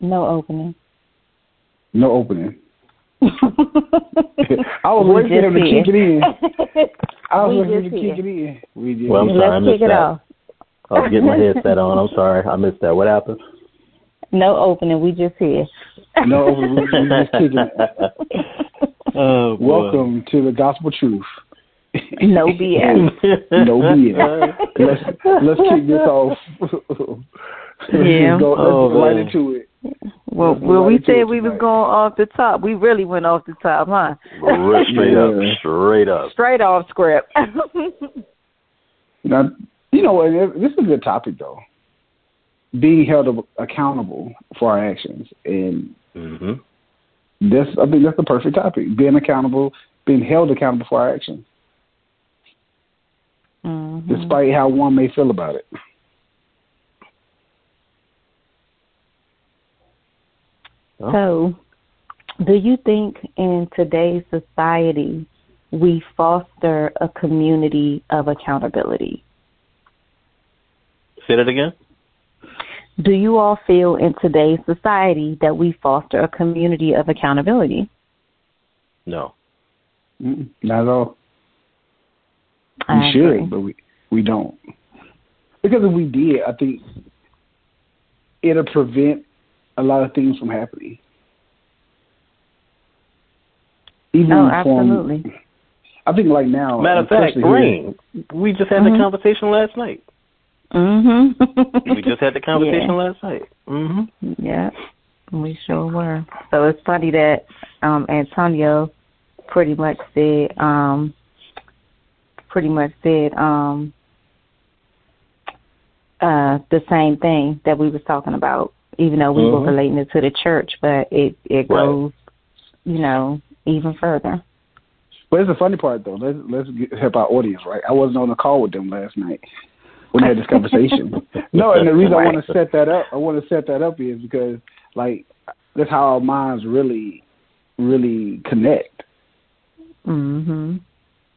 No opening. No opening. I was We waiting for just him to kick it in. I was We waiting for him just to kick it in. We just Well, I'm sorry, I Let's missed kick that. off. I was getting my headset on. I'm sorry, I missed that. What happened? No opening. We just here. No opening. We we just kicking it. oh, boy. Welcome to the gospel truth. No BS. no BS. Let's let's kick this off. Let's Yeah. go, let's Oh, go right into it. Well, Let's well, we said we was going off the top. We really went off the top, huh? straight up, straight up. Straight off script. Now, you know, and this is a good topic though. Being held accountable for our actions, and hmm this I think that's the perfect topic. Being accountable, being held accountable for our actions, Mhm. despite how one may feel about it. So, do you think in today's society we foster a community of accountability? Say that again. Do you all feel in today's society that we foster a community of accountability? No. Mm-mm, Not at all. We I should, agree. but we we don't. Because if we did, I think it'll prevent a lot of things from happening. Even Oh, from- absolutely. I think like now. Matter of fact, especially here- Green, we just had Mhm. the conversation last night. Mhm. We just had the conversation Yeah. last night. Mm hmm Yeah, we sure were. So it's funny that um Antonio pretty much said um pretty much said um uh the same thing that we was talking about, even though we were Mhm. relating it to the church, but it it Right. goes, you know, even further. But it's the funny part though. Let's let's get, help our audience, right? I wasn't on the call with them last night when they had this conversation. no, and the reason I want to set that up, I want to set that up is because like that's how our minds really, really connect Mhm.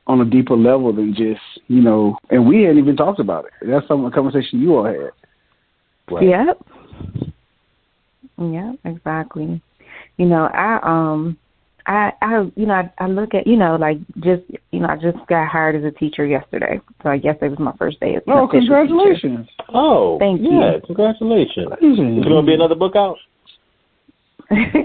on a deeper level than just you know. And we hadn't even talked about it. That's some a conversation you all had. Right. Yep. Yep, exactly. You know, I um I I you know, I, I look at you know, like just you know, I just got hired as a teacher yesterday. So yesterday was my first day as an Oh, official congratulations! Oh, Thank you. yeah, congratulations. Is there going to be another book out? teacher.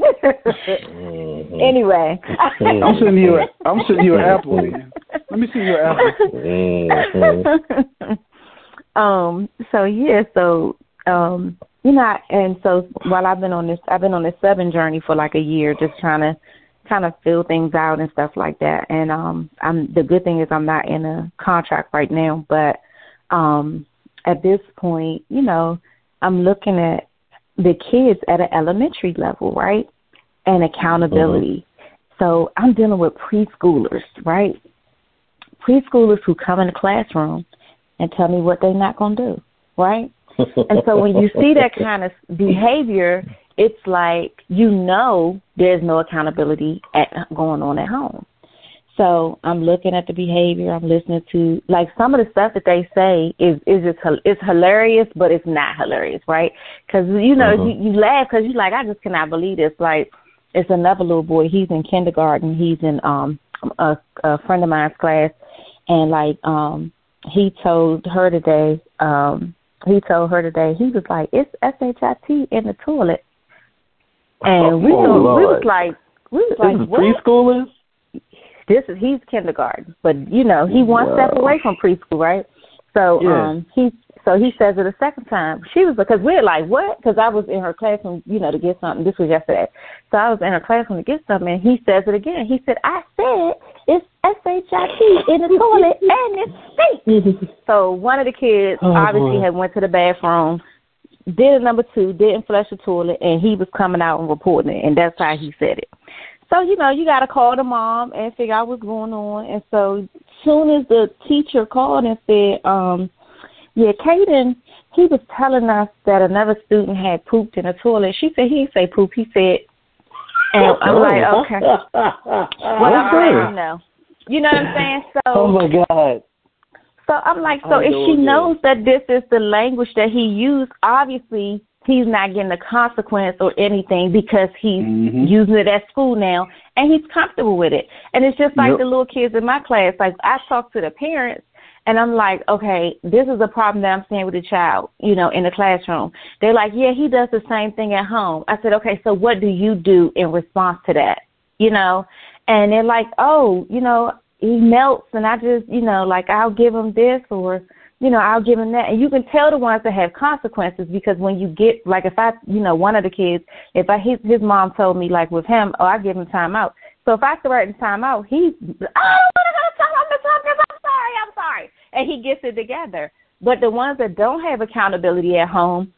Mhm. anyway. I'm sending you. A, I'm sending you an apple. Let me see your apple. Mhm. um so yeah so um you know and so while i've been on this i've been on this seven journey for like a year just trying to kind of fill things out and stuff like that. And um i'm the good thing is i'm not in a contract right now but um at this point you know i'm looking at the kids at an elementary level right and accountability. So i'm dealing with preschoolers right? Preschoolers who come in the classroom and tell me what they're not going to do, right? And so when you see that kind of behavior, it's like you know there's no accountability at, going on at home. So I'm looking at the behavior. I'm listening to like some of the stuff that they say is is just it's hilarious, but it's not hilarious, right? Because you know Mhm. you, you laugh because you're like I just cannot believe this. Like it's another little boy. He's in kindergarten. He's in um a, a friend of mine's class, and like um he told her today um he told her today he was like it's shit in the toilet and we Oh, we was like we was This like is what preschoolers? this is he's kindergarten but you know he one step Wow. away from preschool right so Yeah. um he so he says it a second time. She was because we're like what? Because i was in her classroom you know to get something. This was yesterday. So i was in her classroom to get something and he says it again. He said i said it's s-h-i-t in the toilet and it's state so one of the kids Oh, obviously boy. had went to the bathroom did a number two didn't flush the toilet and he was coming out and reporting it and that's how he said it. So, you know, you got to call the mom and figure out what's going on. And so, soon as the teacher called and said, um, yeah, Caden, he was telling us that another student had pooped in the toilet. She said he didn't say poop. He said, and I'm like, okay. Well, you know. You know what I'm saying? So, oh my God. so I'm like, so if she knows that this is the language that he used, obviously he's not getting a consequence or anything because he's mm-hmm. using it at school now and he's comfortable with it. And it's just like Yep. the little kids in my class. Like I talk to the parents and I'm like, okay, this is a problem that I'm seeing with the child, you know, in the classroom. They're like, yeah, he does the same thing at home. I said, okay, so what do you do in response to that? You know, and they're like, oh, you know, he melts and I just, you know, like I'll give him this or, you know, I'll give him that. And you can tell the ones that have consequences because when you get, like if I, you know, one of the kids, if I, his, his mom told me like with him, oh, I give him time out. So if I threaten time out, he's, oh, I'm going to tell him Miss Hopkins, I'm sorry, I'm sorry. And he gets it together. But the ones that don't have accountability at home,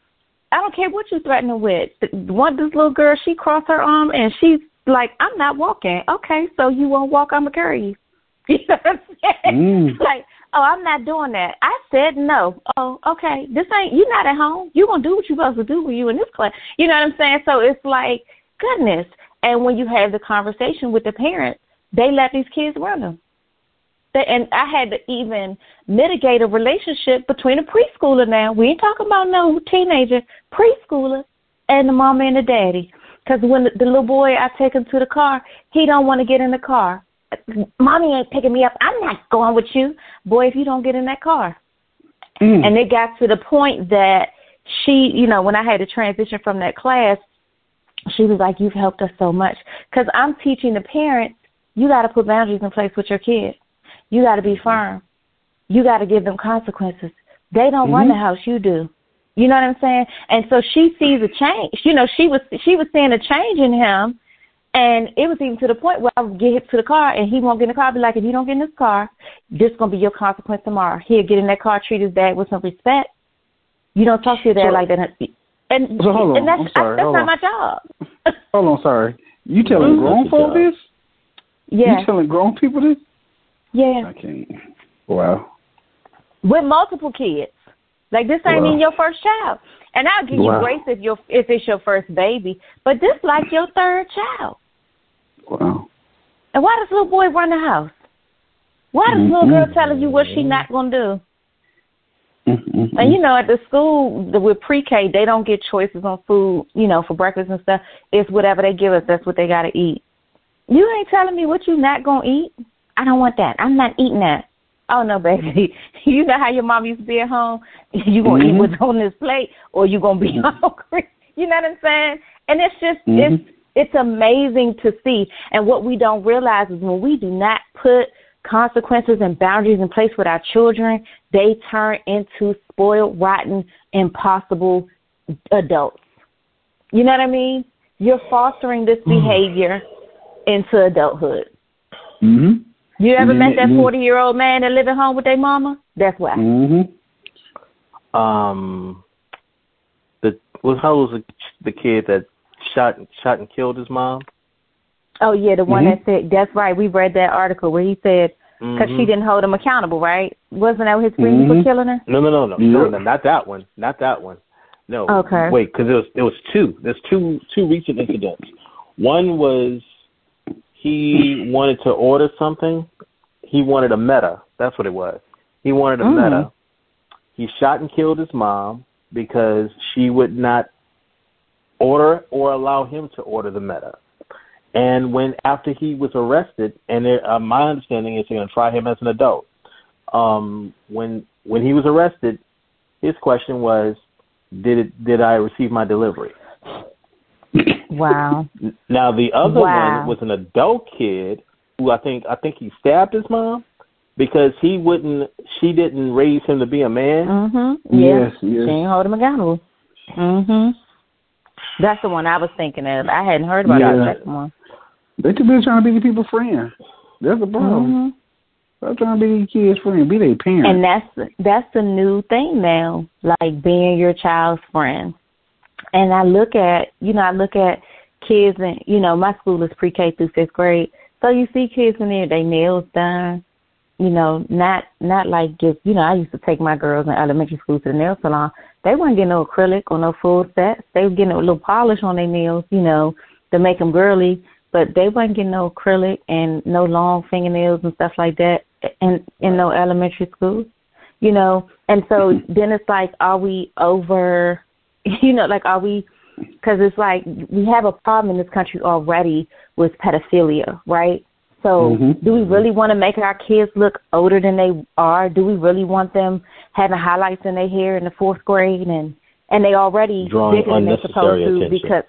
I don't care what you threaten them with. One this little girl, she crossed her arm and she's like, I'm not walking. Okay, so you won't walk, I'm gonna carry you. You know what I'm saying? Mm. Like, oh, I'm not doing that. I said no. Oh, okay. This ain't you're not at home. You're gonna do what you're supposed to do when you in this class. You know what I'm saying? So it's like, goodness. And when you have the conversation with the parents, they let these kids run them. And I had to even mitigate a relationship between a preschooler now. We ain't talking about no teenager, preschooler, and the mama and the daddy. Because when the, the little boy, I take him to the car, he don't want to get in the car. Mommy ain't picking me up. I'm not going with you, boy. If you don't get in that car, Mm. and it got to the point that she, you know, when I had to transition from that class, she was like, "You've helped us so much." Because I'm teaching the parents, you got to put boundaries in place with your kids. You got to be firm. You got to give them consequences. They don't run Mhm. the house, you do. You know what I'm saying? And so she sees a change. You know, she was she was seeing a change in him, and it was even to the point where I would get him to the car, and he won't get in the car. I'd be like, if you don't get in this car, this gonna be your consequence tomorrow. He'll get in that car, treat his dad with some respect. You don't talk to your dad So- like that. And So hold on, and that's I'm sorry, that's hold not on. my job. Hold on, sorry. You telling Mhm. grown That's folk this? yeah, You telling grown people this? Yeah. I can't. Wow. with multiple kids. Like this ain't Wow. even your first child. And I'll give you Wow. grace if your if it's your first baby, but this like your third child. Wow. And why does little boy run the house? Why does little girl Mhm. telling you what she not gonna do? Mm-hmm. And you know, at the school with pre-K, they don't get choices on food. You know, for breakfast and stuff. It's whatever they give us. That's what they gotta eat. You ain't telling me what you not gonna eat. I don't want that. I'm not eating that. Oh no, baby. You know how your mom used to be at home. You gonna Mhm. eat what's on this plate, or you gonna be hungry. You know what I'm saying? And it's just Mhm. it's it's amazing to see. And what we don't realize is when we do not put consequences and boundaries in place with our children, they turn into spoiled, rotten, impossible adults. You know what I mean? You're fostering this behavior into adulthood. Mm-hmm. You ever And met that forty year old man that live at home with their mama? That's why. Mm-hmm. Um, the was how was the, the kid that shot shot and killed his mom? Oh yeah, the one Mhm. that said that's right. We read that article where he said because she didn't hold him accountable, right? Wasn't that his reason for killing her? No, no, no, no, no, Yep. no, not that one, not that one. No. Okay. Wait, because there was there was two. There's two two recent incidents. One was he wanted to order something. He wanted a meta. That's what it was. He wanted a Mm. meta. He shot and killed his mom because she would not order or allow him to order the meta. And when after he was arrested, and it, uh, my understanding is they're going to try him as an adult. Um, when when he was arrested, his question was, "Did it? Did I receive my delivery?" Wow. Now the other Wow. one was an adult kid who I think I think he stabbed his mom because he wouldn't. She didn't raise him to be a man. Mhm. Yeah. Yes, yes. She ain't hold him accountable. Mhm. That's the one I was thinking of. I hadn't heard about Yeah. that second one. They too busy trying to be the people's friend. That's the problem. Mhm. Stop trying to be these kids' friend. Be their parent. And that's that's the new thing now, like being your child's friend. And I look at, you know, I look at kids, and you know, my school is pre-K through fifth grade, so you see kids in there, they nails done, you know, not not like just, you know, I used to take my girls in elementary school to the nail salon. They weren't getting no acrylic or no full sets. They were getting a little polish on their nails, you know, to make them girly, but they wasn't getting no acrylic and no long fingernails and stuff like that in in no elementary school, you know. And so then it's like, are we over you know, like are we? Because it's like we have a problem in this country already with pedophilia, right? So, Mhm. do we really want to make our kids look older than they are? Do we really want them having highlights in their hair in the fourth grade and and they already Drawing bigger than they're supposed to attention. because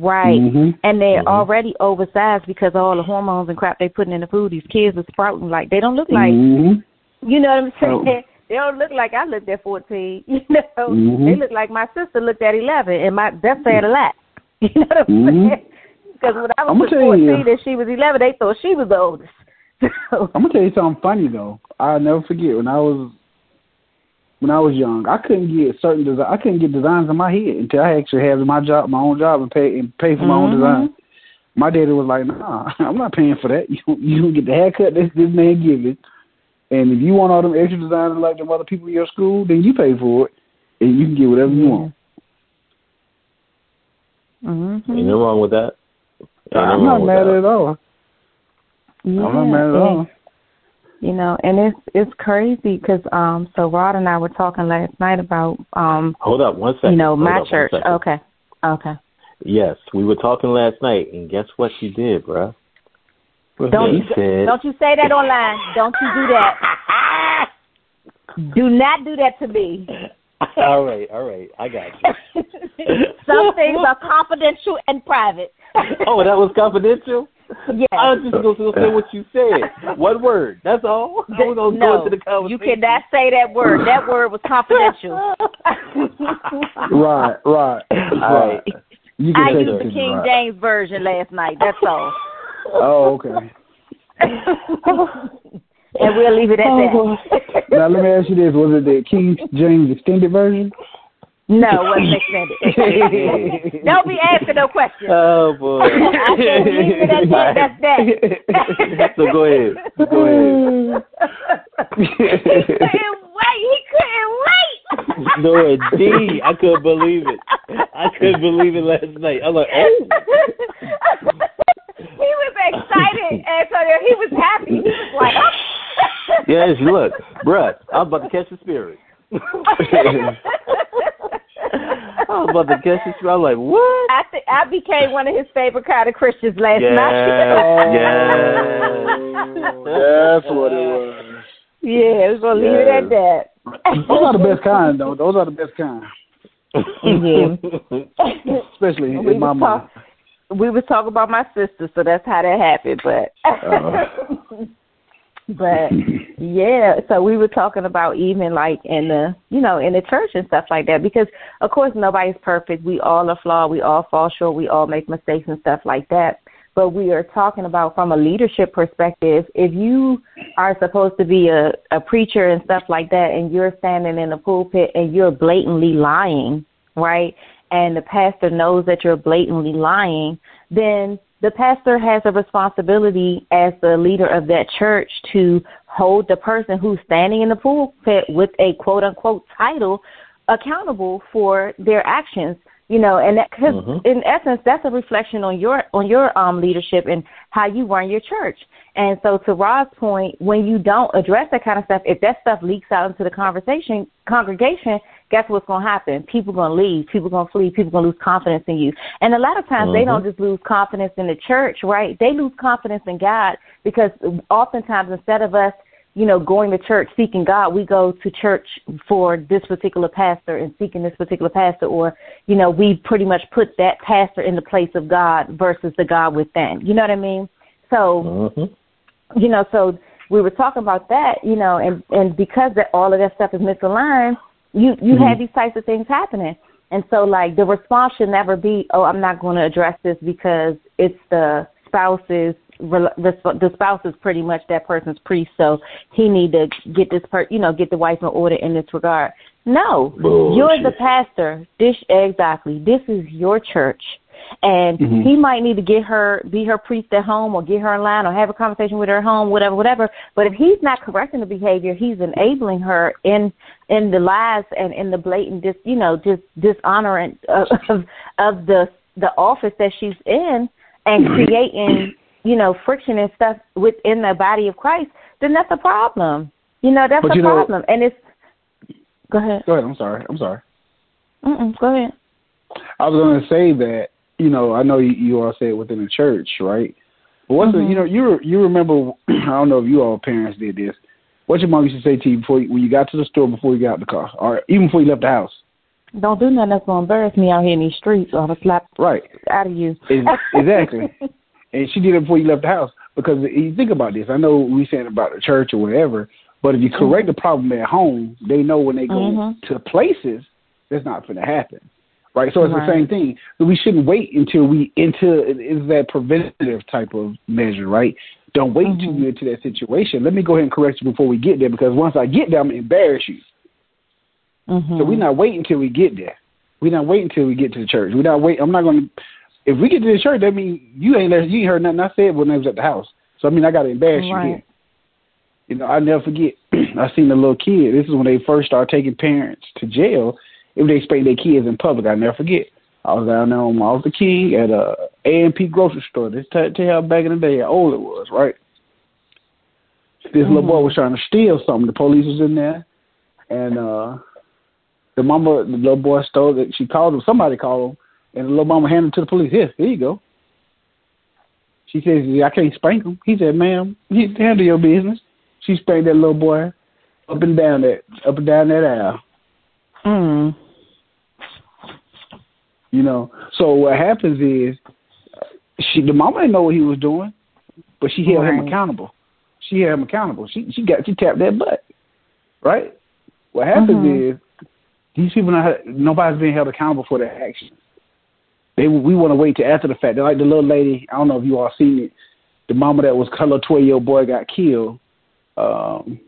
right, Mhm. and they're Mhm. already oversized because of all the hormones and crap they're putting in the food. These kids are sprouting like they don't look like Mhm. you know what I'm saying? They don't look like I looked at 14. You know, Mhm. they look like my sister looked at 11, and my that's saying a lot. You know what I'm Mhm. saying? Because when I was 14 you. and she was 11, they thought she was the oldest. So, I'm gonna tell you something funny though. I'll never forget when I was when I was young. I couldn't get certain design. I couldn't get designs in my head until I actually had my job, my own job, and pay and pay for my own Mhm. design. My daddy was like, "Nah, I'm not paying for that. You you can get the haircut that this man giving, and if you want all them extra designs like them other people in your school, then you pay for it, and you can get whatever you want." Mhm. Ain't no wrong with that. Ain't I'm no not mad that. at all. Yeah, I'm not mad at all. You know, and it's it's crazy because um, so Rod and I were talking last night about um, Hold up one second. you know, Hold my church. Okay, okay. Yes, we were talking last night, and guess what she did, bruh? Don't you said, don't you say that online? Don't you do that? Do not do that to me. all right, all right, I got you. Some things are confidential and private. oh, that was confidential. Yes. I was just going to say what you said. One word. That's all. I was going to no, go into the conversation. you cannot say that word. That word was confidential. Right, right, right. right. I used the King right. James version last night. That's all. Oh, okay. and we'll leave it at oh, that. Now let me ask you this: Was it the King James extended version? no, it wasn't extended. Don't be asking no questions. Oh boy. I said leave it at that. That's that. so go ahead. Go ahead. he couldn't wait. He couldn't wait. No, indeed. I couldn't believe it. I couldn't believe it last night. I'm like, oh. He was excited, Antonio. He was happy. He was like, oh. Yes, look, bruh, I was about to catch the spirit. I was about to catch the spirit. I was like, what? I think I became one of his favorite kind of Christians last Yes, night. yes. That's what it was. yeah, we're gonna leave it at that. Those are the best kind, though. Those are the best kind, Yeah. especially we in my was mind. We was talking about my sister, so that's how that happened. But Uh. but yeah, so we were talking about even like in the you know in the church and stuff like that because of course nobody's perfect. We all are flawed. We all fall short. We all make mistakes and stuff like that. But we are talking about from a leadership perspective. If you are supposed to be a, a preacher and stuff like that, and you're standing in the pulpit and you're blatantly lying, right? And the pastor knows that you're blatantly lying, then the pastor has a responsibility as the leader of that church to hold the person who's standing in the pulpit with a quote unquote title accountable for their actions you know and that because Mhm. in essence that's a reflection on your on your um leadership and how you run your church and so to Rod's point when you don't address that kind of stuff if that stuff leaks out into the conversation congregation guess what's going to happen people going to leave people going to flee people going to lose confidence in you and a lot of times they Mhm. don't just lose confidence in the church right they lose confidence in God because oftentimes instead of us you know, going to church seeking God, we go to church for this particular pastor and seeking this particular pastor, or, you know, we pretty much put that pastor in the place of God versus the God within. You know what I mean? So, Mhm. you know, so we were talking about that, you know, and and because that all of that stuff is misaligned, you you have mm-hmm. these types of things happening. And so like the response should never be, "Oh, I'm not going to address this because it's the spouse's the spouse is pretty much that person's priest, so he need to get this per you know get the wife in order in this regard." No, you're the pastor. This exactly. This is your church, and Mhm. he might need to get her, be her priest at home, or get her in line, or have a conversation with her at home, whatever, whatever. But if he's not correcting the behavior, he's enabling her in in the lies and in the blatant, dis, you know, just dishonoring of, of of the the office that she's in, and creating, you know, friction and stuff within the body of Christ. Then that's a problem. You know, that's But a you know- problem, and it's. Go ahead. Go ahead. I'm sorry. I'm sorry. Mm-mm, go ahead. I was going to say that you know I know you, you all say it within the church, right? But what's mm-hmm. the, you know you you remember I don't know if you all parents did this. What your mom used to say to you before you, when you got to the store before you got out the car, or even before you left the house? Don't do nothing that's gonna embarrass me out here in these streets, or I'll slap right out of you. exactly. and she did it before you left the house because you think about this. I know we saying about the church or whatever, but if you correct mm-hmm. the problem at home, they know when they go mm-hmm. to places, that's not going to happen right? So it's right. the same thing. we shouldn't wait until we into is that preventative type of measure, right? Don't wait mm-hmm. until you're into that situation. Let me go ahead and correct you before we get there, because once I get there, I'm gonna embarrass you. Mm-hmm. So we're not waiting until we get there. We're not waiting until we get to the church. We're not wait. I'm not gonna. If we get to the church, that means you ain't you ain't heard nothing I said when I was at the house. So I mean, I gotta embarrass right. you here. You know, I never forget. I seen a little kid. This is when they first started taking parents to jail if they spank their kids in public. I never forget. I was down there on Martin Luther King at a A and P grocery store. This tell you how back in the day how old it was, right? This mm-hmm. little boy was trying to steal something. The police was in there, and uh the mama, the little boy stole it. She called him. Somebody called him, and the little mama handed him to the police. Here, here you go. She says, "I can't spank him." He said, "Ma'am, you handle your business." She spanked that little boy up and down that up and down that aisle. Mm. You know, so what happens is she the mama didn't know what he was doing, but she held right. him accountable. She held him accountable. She she got she tapped that butt, right? What happens mm-hmm. is these people not nobody's being held accountable for their actions. They we want to wait till after the fact. They're like the little lady. I don't know if you all seen it. The mama that was color twelve year old boy got killed um,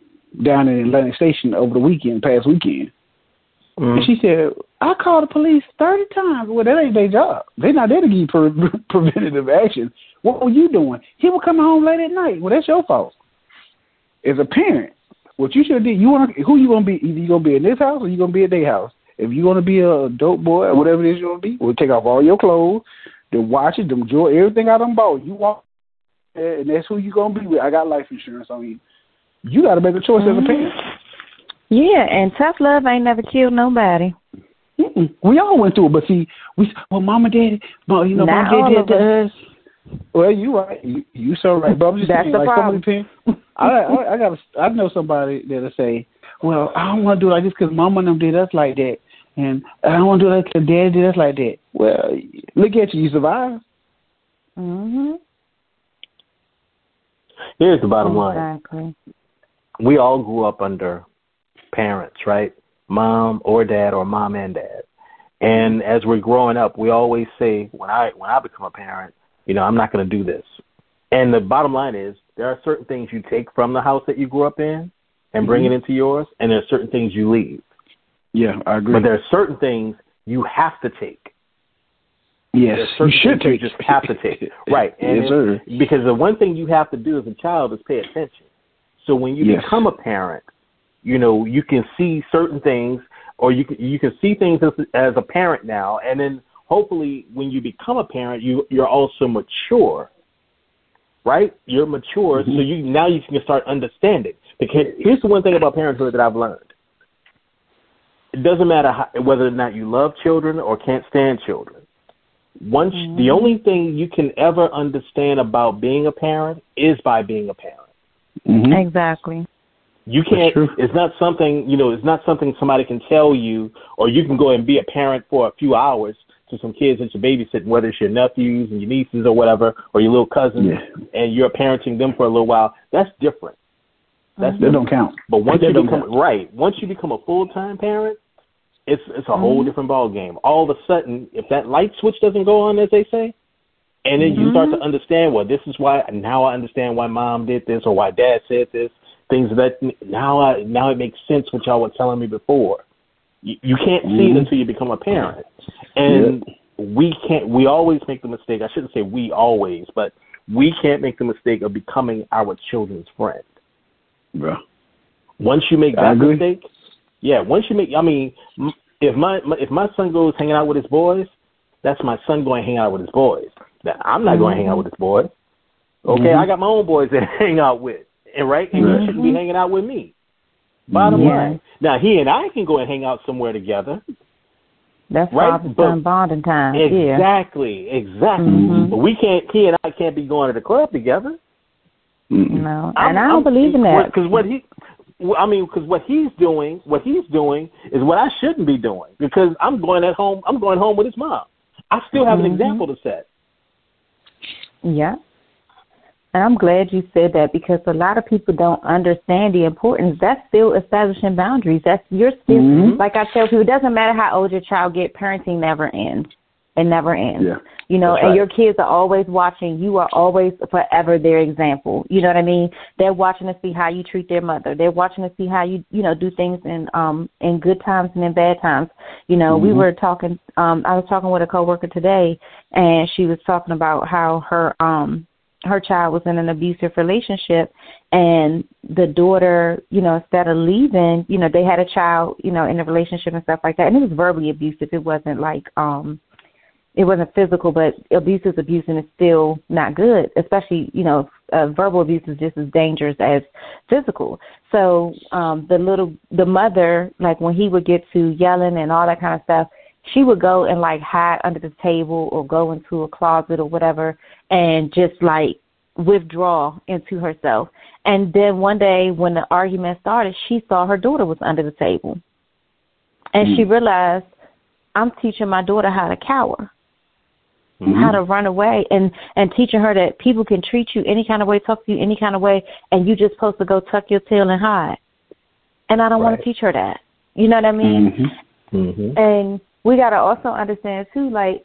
down in Atlantic Station over the weekend, past weekend. Mm-hmm. And she said, I called the police 30 times. Well, that ain't their job. They're not there to give you pre- preventative action. What were you doing? He was coming home late at night. Well, that's your fault. As a parent, what you should do, you want who you going to be? Either you going to be in this house or you going to be at their house. If you want to be a dope boy or whatever it is you want to be, we'll take off all your clothes, then watch it, then enjoy everything I done bought. You want, and that's who you going to be with. I got life insurance on you. You got to make a choice mm-hmm. as a parent. Yeah, and tough love ain't never killed nobody. Mm-mm. We all went through it, but see, we well, mama, daddy, well, you know, Not mama, daddy did us. Well, you right, you, you so right, but I'm just That's saying, the like problem. some of the parents, I, I, I got, I know somebody that'll say, well, I don't want to do it like this because mama and them did us like that, and I don't want to do that because daddy did us like that. Well, look at you, you survived. Mhm. Here's the bottom exactly. line. We all grew up under parents, right? Mom or dad or mom and dad. And as we're growing up, we always say, when I when I become a parent, you know, I'm not going to do this. And the bottom line is, there are certain things you take from the house that you grew up in and bring mm-hmm. it into yours, and there are certain things you leave. Yeah, I agree. But there are certain things you have to take. Yes, you should take. You just have to take. it. right. And yes, sir. Because the one thing you have to do as a child is pay attention. So when you yes. become a parent, you know you can see certain things or you can you can see things as, as a parent now and then hopefully when you become a parent you you're also mature right you're mature mm-hmm. so you now you can start understanding because here's the one thing about parenthood that i've learned it doesn't matter how, whether or not you love children or can't stand children once mm-hmm. the only thing you can ever understand about being a parent is by being a parent mm-hmm. exactly you can't. It's not something you know. It's not something somebody can tell you, or you can go and be a parent for a few hours to some kids that you're babysitting, whether it's your nephews and your nieces or whatever, or your little cousins, yeah. and you're parenting them for a little while. That's different. That's mm-hmm. That don't count. But once that you become count. right, once you become a full time parent, it's it's a mm-hmm. whole different ball game. All of a sudden, if that light switch doesn't go on, as they say, and then mm-hmm. you start to understand, well, this is why now I understand why mom did this or why dad said this things that now I now it makes sense what y'all were telling me before. You, you can't see mm-hmm. it until you become a parent, and we can't. We always make the mistake. I shouldn't say we always, but we can't make the mistake of becoming our children's friend. Yeah. Once you make that mistake, yeah. Once you make, I mean, if my, if my son goes hanging out with his boys, that's my son going to hang out with his boys. Now, I'm not mm-hmm. going to hang out with his boys. Okay, mm-hmm. I got my own boys that hang out with and right, and mm-hmm. he shouldn't be hanging out with me. Bottom yeah. line. Now he and I can go and hang out somewhere together. That's right? son bonding time. Exactly, yeah. exactly. Mm-hmm. But we can't. He and I can't be going to the club together. No, I'm, and I don't I'm, believe in that. Because what he, I mean, because what he's doing, what he's doing is what I shouldn't be doing. Because I'm going at home. I'm going home with his mom. I still have mm-hmm. an example to set. Yeah. And I'm glad you said that because a lot of people don't understand the importance. That's still establishing boundaries. That's you're still mm-hmm. like I tell people, it doesn't matter how old your child get, parenting never ends. It never ends. Yeah. You know, That's and right. your kids are always watching. You are always forever their example. You know what I mean? They're watching to see how you treat their mother. They're watching to see how you, you know, do things in um in good times and in bad times. You know, Mm-hmm. we were talking um I was talking with a coworker today and she was talking about how her um her child was in an abusive relationship and the daughter, you know, instead of leaving, you know, they had a child, you know, in a relationship and stuff like that. And it was verbally abusive. It wasn't like um it wasn't physical, but abuse is abuse and it's still not good, especially, you know, uh, verbal abuse is just as dangerous as physical. So, um, the little, the mother, like when he would get to yelling and all that kind of stuff, she would go and like hide under the table or go into a closet or whatever and just like withdraw into herself. And then one day when the argument started, she saw her daughter was under the table. And she realized, I'm teaching my daughter how to cower Mm-hmm. how to run away and and teaching her that people can treat you any kind of way, talk to you any kind of way, and you just supposed to go tuck your tail and hide. And I don't want to teach her that. You know what I mean? Mm-hmm. Mm-hmm. And we got to also understand too, like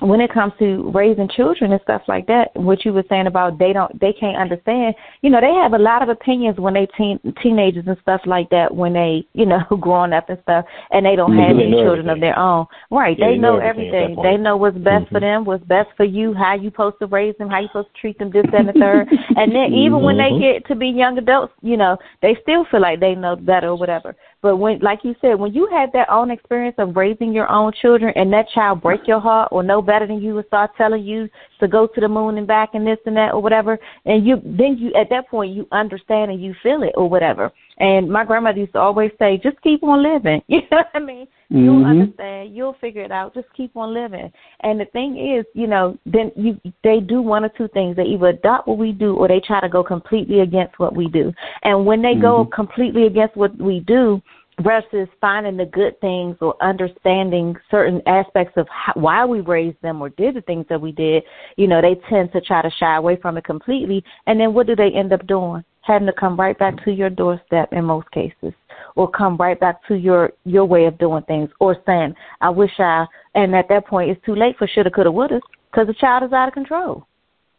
when it comes to raising children and stuff like that, what you were saying about they don't, they can't understand. You know, they have a lot of opinions when they teen teenagers and stuff like that. When they, you know, growing up and stuff, and they don't have they any children of their own. Right? Yeah, they they know know everything everything. They know what's best for Mhm. them, what's best for you, how you supposed to raise them, how you supposed to treat them, this, that, and the third. and then even when they Mhm. get to be young adults, you know, they still feel like they know better or whatever. But when, like you said, when you have that own experience of raising your own children, and that child break your heart or know better than you and start telling you to go to the moon and back and this and that or whatever, and you then you at that point you understand and you feel it or whatever. And my grandmother used to always say, just keep on living. You know what I mean? You'll Mhm. understand. You'll figure it out. Just keep on living. And the thing is, you know, then you they do one or two things. They either adopt what we do or they try to go completely against what we do. And when they go completely against what we do, versus finding the good things or understanding certain aspects of how, why we raised them or did the things that we did, you know, they tend to try to shy away from it completely. And then what do they end up doing? Having to come right back to your doorstep in most cases, or come right back to your your way of doing things, or saying, "I wish I." And at that point, it's too late for shoulda, coulda, woulda, because the child is out of control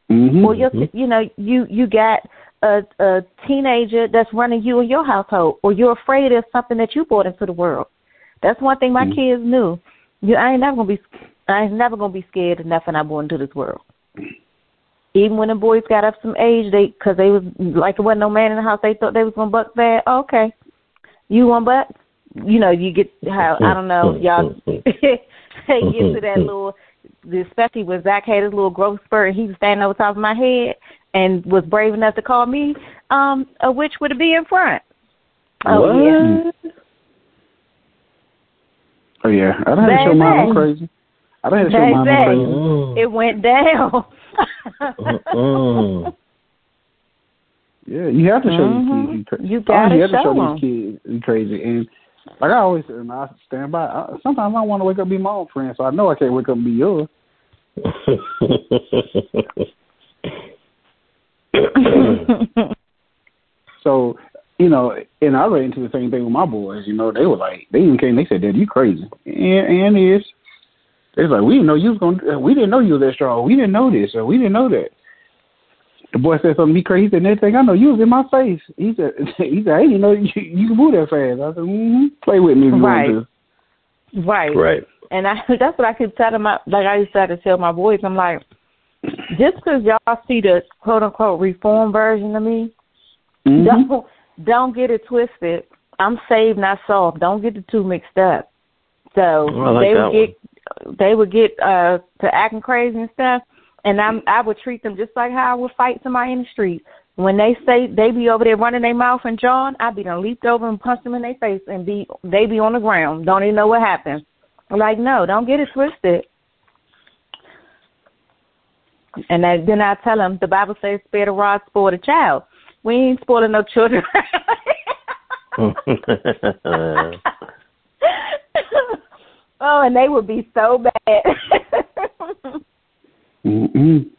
Mm-hmm. or your you know you you got a a teenager that's running you in your household or you're afraid of something that you brought into the world. That's one thing my Mhm. kids knew. You i ain't never gonna be i ain't never gonna be scared of nothing i brought into this world. Even when the boys got up some age they because they was like there wasn't no man in the house they thought they was gonna buck bad. Oh, okay. You want buck? You know you get how i don't know mm-hmm. y'all mm-hmm. they get to that mm-hmm. little especially when Zach had his little growth spurt and he was standing over top of my head and was brave enough to call me um a witch with a bee in front. Oh yeah. Oh yeah, I done had to show Baby. mom I'm crazy. I done had to show mom crazy. Mm. It went down. Yeah, you have to show Mhm. these kids. You, cra- You gotta you have to show show 'em. these kids you crazy. And like I always say, and I stand by. I, sometimes I want to wake up and be my own friend, so I know I can't wake up and be yours. So you know, and I ran into the same thing with my boys. You know, they were like, they even came. They said, "Dad, you crazy," and and is. They was like, we didn't know you was gonna. We didn't know you was that strong. We didn't know this, or we didn't know that. The boy said something to me crazy. He said, next thing I know, you was in my face. He said, he said, I didn't know you, you can move that fast. I said, mm-hmm. play with me if you Right. want to. right. right. And I that's what I keep telling my like I used to have to tell my boys, I'm like, just because y'all see the quote unquote reform version of me, Mhm. don't don't get it twisted. I'm saved, not soft. Don't get the two mixed up. So Oh, like they would get they would get uh to acting crazy and stuff, and I'm I would treat them just like how I would fight somebody in the street. When they say they be over there running their mouth and jawing, I'd be done leaped over and punched them in their face and be they be on the ground, don't even know what happened. I'm like, no, don't get it twisted. And then I tell them the Bible says, "Spare the rod, spoil the child." We ain't spoiling no children. oh, and they would be so bad. mm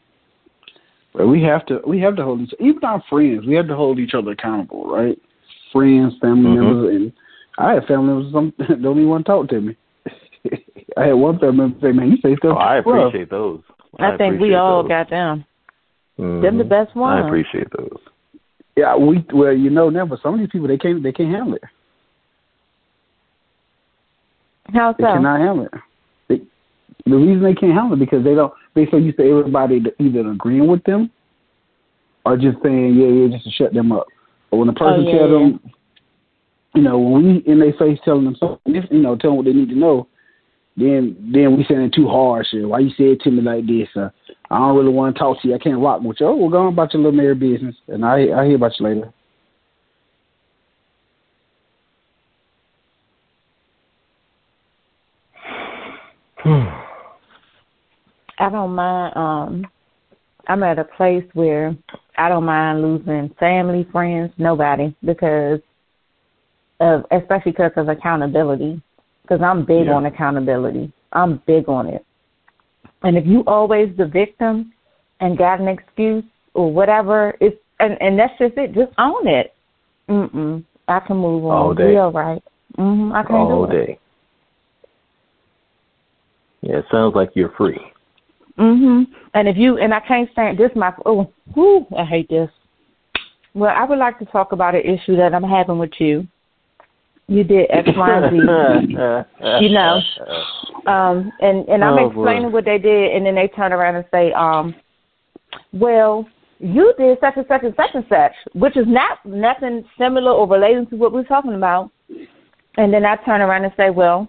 But we have to we have to hold each even our friends, we have to hold each other accountable, right? Friends, family mm-hmm. members and I have family members some don't even want to talk to me. I had one family member say, Man, you say stuff. Oh, I appreciate those. I, I think we all those. got them. Mm-hmm. Them the best ones. I appreciate those. Yeah, we well, you know now, but some of these people they can't they can't handle it. How so? They cannot handle it. They, the reason they can't handle it because they don't. They so used to everybody either agreeing with them or just saying yeah yeah just to shut them up. But when a person oh, yeah, tells yeah. them, you know, when we in their face telling them something, you know, telling them what they need to know, then then we saying too harsh. Or why you say it to me like this? Uh, I don't really want to talk to you. I can't rock with you. Oh, well, go on about your little married business, and I I hear about you later. I don't mind. Um, I'm at a place where I don't mind losing family, friends, nobody, because of especially because of accountability. Because I'm big yeah. on accountability. I'm big on it. And if you always the victim and got an excuse or whatever, it's and and that's just it. Just own it. Mm mm. I can move on. All day. Be all right. Mhm. I can all do it. day. Yeah, it sounds like you're free. Mm Mhm. And if you and I can't stand this, my oh, whoo, I hate this. Well, I would like to talk about an issue that I'm having with you you did X, Y, and Z. you know, um, and and I'm oh, explaining boy. what they did, and then they turn around and say, um, well, you did such and such and such and such, which is not nothing similar or relating to what we're talking about. And then I turn around and say, well,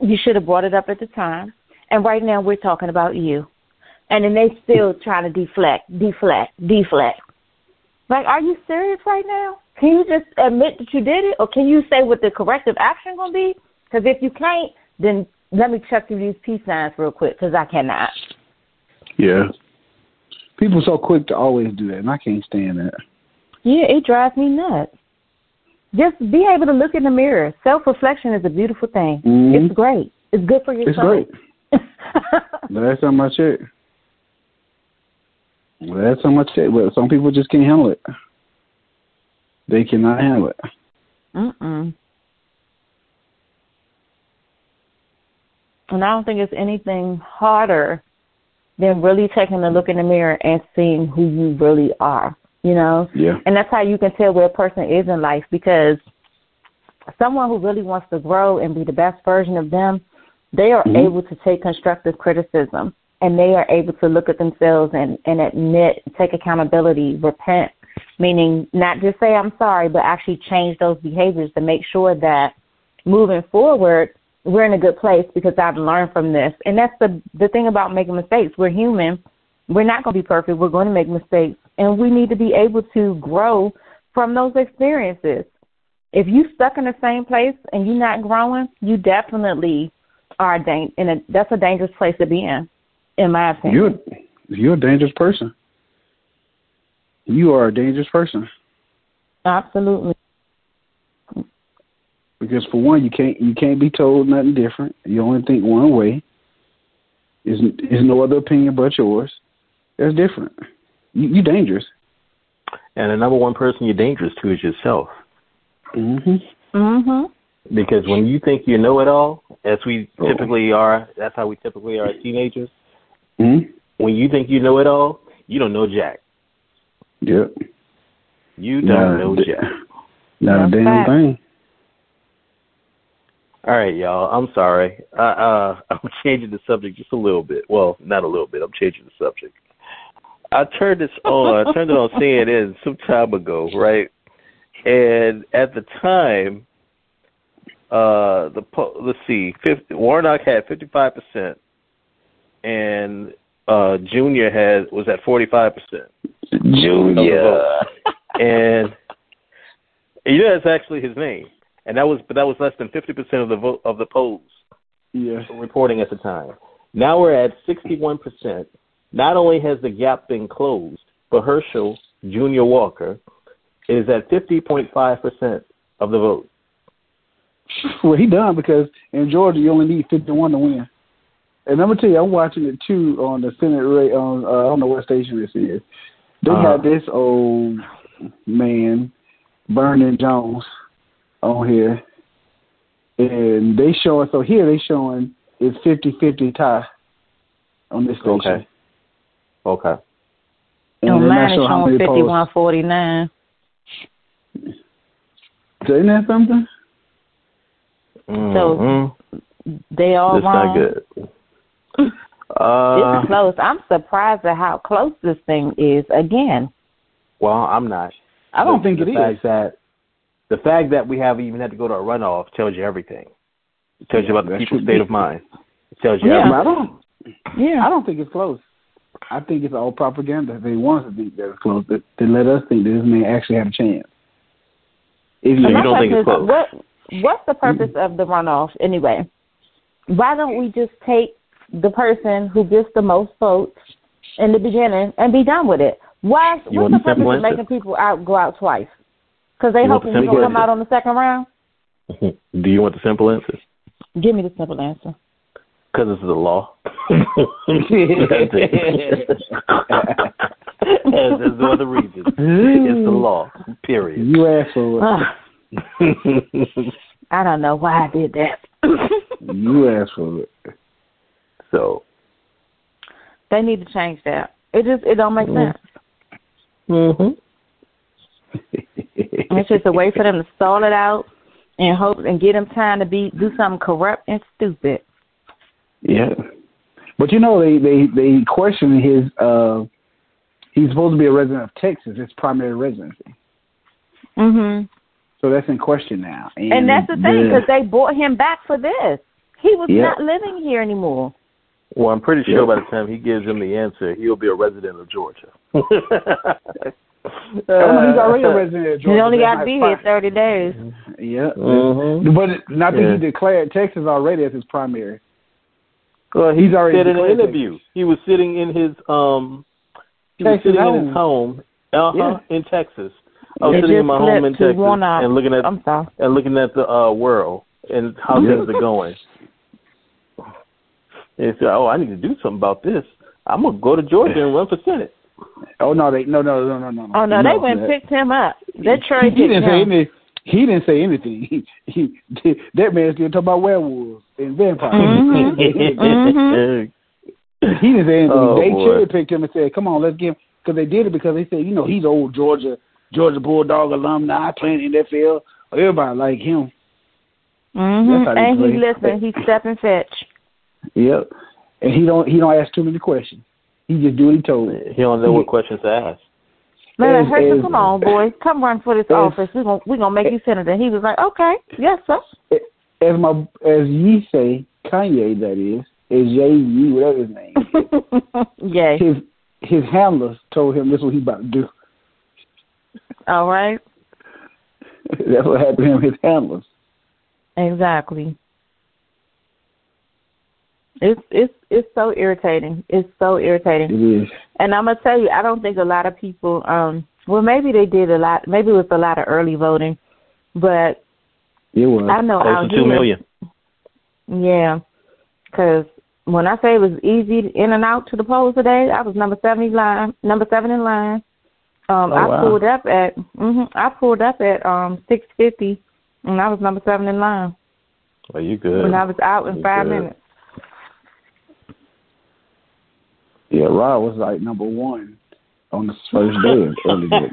you should have brought it up at the time, and right now we're talking about you. And then they still trying to deflect, deflect, deflect. Like, are you serious right now? Can you just admit that you did it, or can you say what the corrective action gonna be? Because if you can't, then let me check through these peace signs real quick, because I cannot. Yeah, people so quick to always do that, and I can't stand that. Yeah, it drives me nuts. Just be able to look in the mirror. Self reflection is a beautiful thing. Mm-hmm. It's great. It's good for your It's great. Last time I checked. Last time I checked, but some people just can't handle it. They cannot handle it. Mm-mm. And I don't think it's anything harder than really taking a look in the mirror and seeing who you really are. You know? Yeah. And that's how you can tell where a person is in life because someone who really wants to grow and be the best version of them, they are mm-hmm. able to take constructive criticism and they are able to look at themselves and, and admit, take accountability, repent, meaning not just say I'm sorry, but actually change those behaviors to make sure that moving forward, we're in a good place because I've learned from this. And that's the the thing about making mistakes. We're human. We're not going to be perfect. We're going to make mistakes, and we need to be able to grow from those experiences. If you stuck in the same place and you're not growing, you definitely are dang- in a that's a dangerous place to be in, in my opinion. You're you're a dangerous person you are a dangerous person. Absolutely. Because for one, you can't you can't be told nothing different. You only think one way. Is is no other opinion but yours. That's different. You you're dangerous. And the number one person you're dangerous to is yourself. Mhm. Mhm. Because when you think you know it all, as we oh. typically are, that's how we typically are as teenagers. Mhm. When you think you know it all, you don't know jack. Yep. You don't know jack. Not a damn thing. All right, y'all. I'm sorry. Uh, uh, I'm changing the subject just a little bit. Well, not a little bit. I'm changing the subject. I turned this on. I turned it on CNN some time ago, right? And at the time, uh, the let's see, 50, Warnock had 55 percent, and uh, Junior had was at 45 percent. Junior. and you know that's actually his name, and that was but that was less than fifty percent of the vote of the polls. Yeah. reporting at the time. Now we're at 61%. Not only has the gap been closed, but Herschel Junior Walker is at 50.5% of the vote. Well, he done because in Georgia you only need 51 to win. And I'm gonna tell you, I'm watching it too on the Senate rate on uh, I don't know what station this is. They Uh-huh. got this old man, Vernon Jones, on here, and they showing. So here they showing it's 50-50 tie on this station. Okay. Okay. And On they're not mine it's showing how many fifty polls. one forty nine. So isn't that something? Mhm. They all That's wrong. not good. Uh, it's close. I'm surprised at how close this thing is. Again, well, I'm not. I don't the, think the it fact is. That, the fact that we haven't even had to go to a runoff tells you everything. It tells you about the people's true. state of mind. It tells you Yeah. everything. I don't. yeah. I don't think it's close. I think it's all propaganda. They want us to think that it's close. That they let us think that this man actually had a chance. If So And you don't think it's close? What What's the purpose of the runoff anyway? Why don't we just take the person who gets the most votes in the beginning and be done with it? Why? You what's the the purpose of answer? making people out go out twice? Because they You want the hoping we're gonna come out on the second round. Do you want the simple answer? Give me the simple answer. Because it's the law. There's there's no other reason. It's the law. Period. you asked for it, ah. Ugh, I don't know why I did that. you asked for it. So. they need to change that. It just it don't make sense. Mhm. It's just a way for them to stall it out and hope and get them time to be do something corrupt and stupid. yeah, but you know they they they question his. uh He's supposed to be a resident of Texas. His primary residency. Mhm. So that's in question now. And, And that's the thing because they brought him back for this. He was Yeah. not living here anymore. Well, I'm pretty sure Yeah. by the time he gives him the answer, he'll be a resident of Georgia. No, he's already a resident of Georgia. he only got to be here thirty days. Yeah. Mhm. But not that Yeah. he declared Texas already as his primary. Well, he He's already said in an declared interview. He was sitting in his um he was Texas sitting in his home. Uh huh. Yeah. In Texas. I was It sitting in my home in Texas and looking at I'm sorry. and looking at the uh world and how Yeah. things are going. And he said, Oh, I need to do something about this. I'm gonna go to Georgia and run for Senate. Oh no, they no no no no no. Oh no, they went and picked him up. They he, cherry he didn't picked say him. any. He didn't say anything. He, he that man still talking about werewolves and vampires. Mhm. Mhm. he didn't say anything. Oh, they cherry picked him and said, "Come on, let's give." Because they did it because they said, you know, he's old Georgia Georgia Bulldog alumni playing in that field. Everybody like him. Mhm. That's how they And he play. listen. He step and fetch. Yep. And he don't he don't ask too many questions. He just do what he told. He don't know what questions to ask. Man, As- Herschel, as- come on, boy, come run for this as- office. We gonna we gonna make you senator. He was like, okay, yes, sir. As my as ye say, Kanye that is, as Jay Z, whatever his name. is. Yay. his his handlers told him this is what he about to do. All right. That's what happened to him. His handlers. Exactly. It's it's it's so irritating. It's so irritating. It is. And I'm gonna tell you, I don't think a lot of people. um Well, maybe they did a lot. Maybe it was a lot of early voting, but It was. I know Close out to two here, million. Yeah, because when I say it was easy in and out to the polls today, I was number seven in line, number seven in line. Um, Oh, I wow. pulled up at, hmm I pulled up at um six fifty, and I was number seven in line. Are you good? When I was out in You five good. minutes. Yeah, Rod was like number one on the first day of early.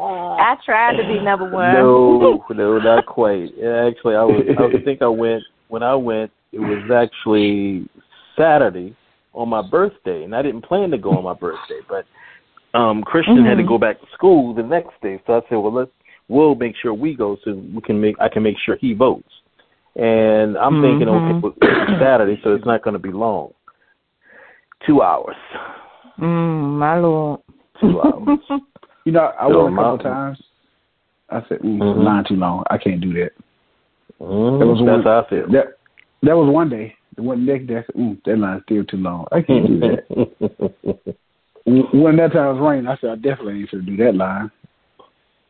I tried to be number one. No, no, not quite. Actually, I was. I think I went when I went. It was actually Saturday on my birthday, and I didn't plan to go on my birthday, but um Christian had to Mhm. go back to school the next day. So I said, well, let's we'll make sure we go so we can make I can make sure he votes. And I'm thinking, okay, Mhm. well, it's Saturday, so it's not going to be long. Two hours. Mm, my lord. Two hours. You know, I So went a couple mountain. times. I said, mm, Mhm. line too long. I can't do that. Mhm. That was That's one- how I feel. That That was one day. The one next day, I said, mm, that line's still too long. I can't do that. when that time was raining, I said, I definitely ain't going to do that line.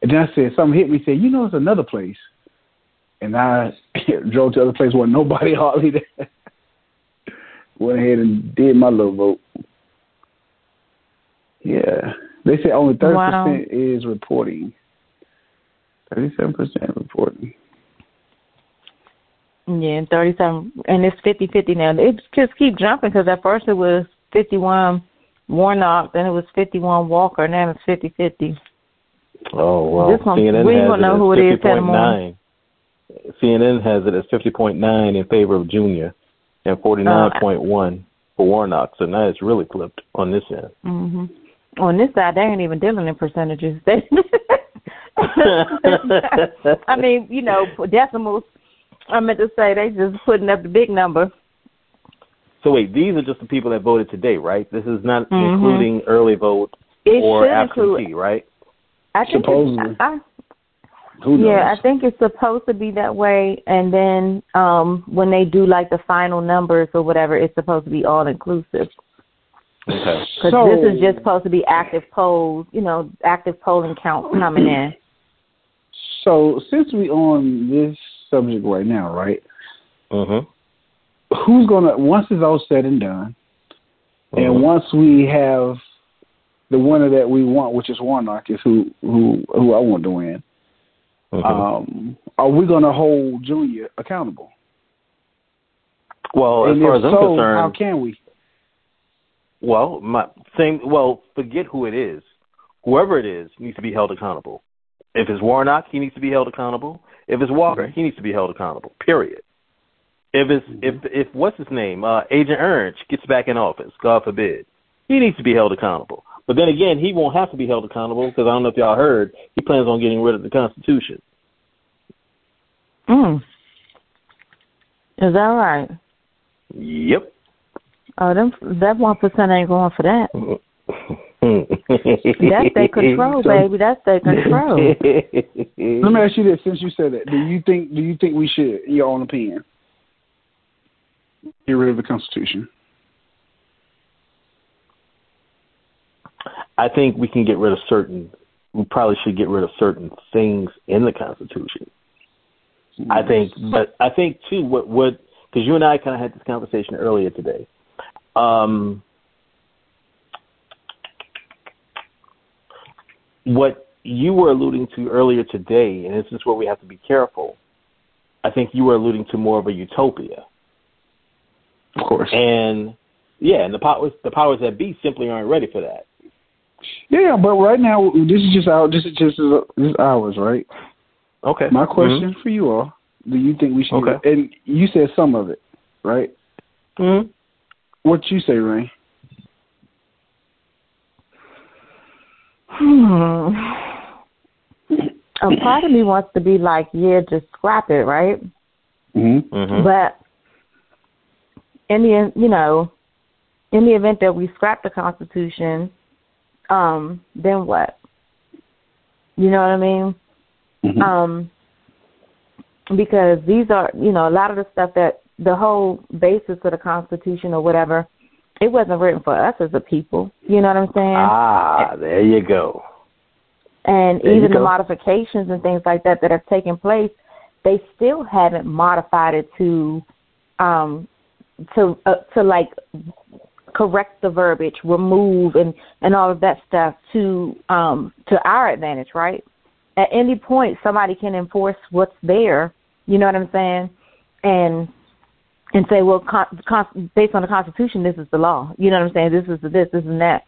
And then I said, something hit me, said, you know, it's another place. And I drove to the other place where nobody hardly there. Went ahead and did my little vote. Yeah. They say only 30% wow. is reporting. 37% reporting. Yeah, 37. And it's 50 50 now. It just keep jumping because at first it was 51 Warnock, then it was 51 Walker, and now it's 50 50. Oh, well. This one, CNN we don't know who it is anymore. CNN has it as 50.9 in favor of Junior and 49.1 uh, for Warnock. So now it's really flipped on this end. Mm-hmm. On this side, they ain't even dealing in percentages. I mean, you know, decimals. I meant to say they just putting up the big number. So wait, these are just the people that voted today, right? This is not mm-hmm. including early vote it or absentee, include, right? I think Supposedly. I, who knows? Yeah, I think it's supposed to be that way, and then um when they do like the final numbers or whatever, it's supposed to be all inclusive. Okay. Because so, this is just supposed to be active polls, you know, active polling counts coming in. So since we on this subject right now, right? Mm-hmm. Who's gonna once it's all said and done, mm-hmm. and once we have the winner that we want, which is Warnock, is who who who I want to win. Mm-hmm. Um, are we going to hold Junior accountable? Well, and as far as I'm so, concerned, how can we? Well, my same. Well, forget who it is. Whoever it is needs to be held accountable. If it's Warnock, he needs to be held accountable. If it's Walker, he needs to be held accountable. Period. If it's mm-hmm. if if what's his name, uh, Agent Orange gets back in office, God forbid, he needs to be held accountable. But then again, he won't have to be held accountable because I don't know if y'all heard he plans on getting rid of the Constitution. Mm. Is that right? Yep. Oh, them that one percent ain't going for that. That's their control, baby. That's their control. Let me ask you this: since you said that, do you think do you think we should, your own opinion, get rid of the Constitution? I think we can get rid of certain. We probably should get rid of certain things in the Constitution. Mm-hmm. I think, but I think too, what what because you and I kind of had this conversation earlier today. Um, what you were alluding to earlier today, and this is where we have to be careful. I think you were alluding to more of a utopia. Of course. And yeah, and the powers the powers that be simply aren't ready for that. Yeah, but right now this is just our this is just this is ours, right? Okay. My question mm-hmm. for you all: Do you think we should? Okay. And you said some of it, right? Hmm. What you say, Ray? Hmm. A part of me wants to be like, yeah, just scrap it, right? Mm-hmm. mm-hmm. But in the you know, in the event that we scrap the Constitution, um, then what? You know what I mean? Mm-hmm. Um, because these are, you know, a lot of the stuff that the whole basis of the Constitution or whatever, it wasn't written for us as a people. You know what I'm saying? Ah, there you go. And there even the modifications and things like that that have taken place, they still haven't modified it to, um, to uh, to like correct the verbiage, remove, and and all of that stuff to um to our advantage, right? At any point, somebody can enforce what's there. You know what I'm saying? And and say, well, con- con- based on the Constitution, this is the law. You know what I'm saying? This is the this, this and that.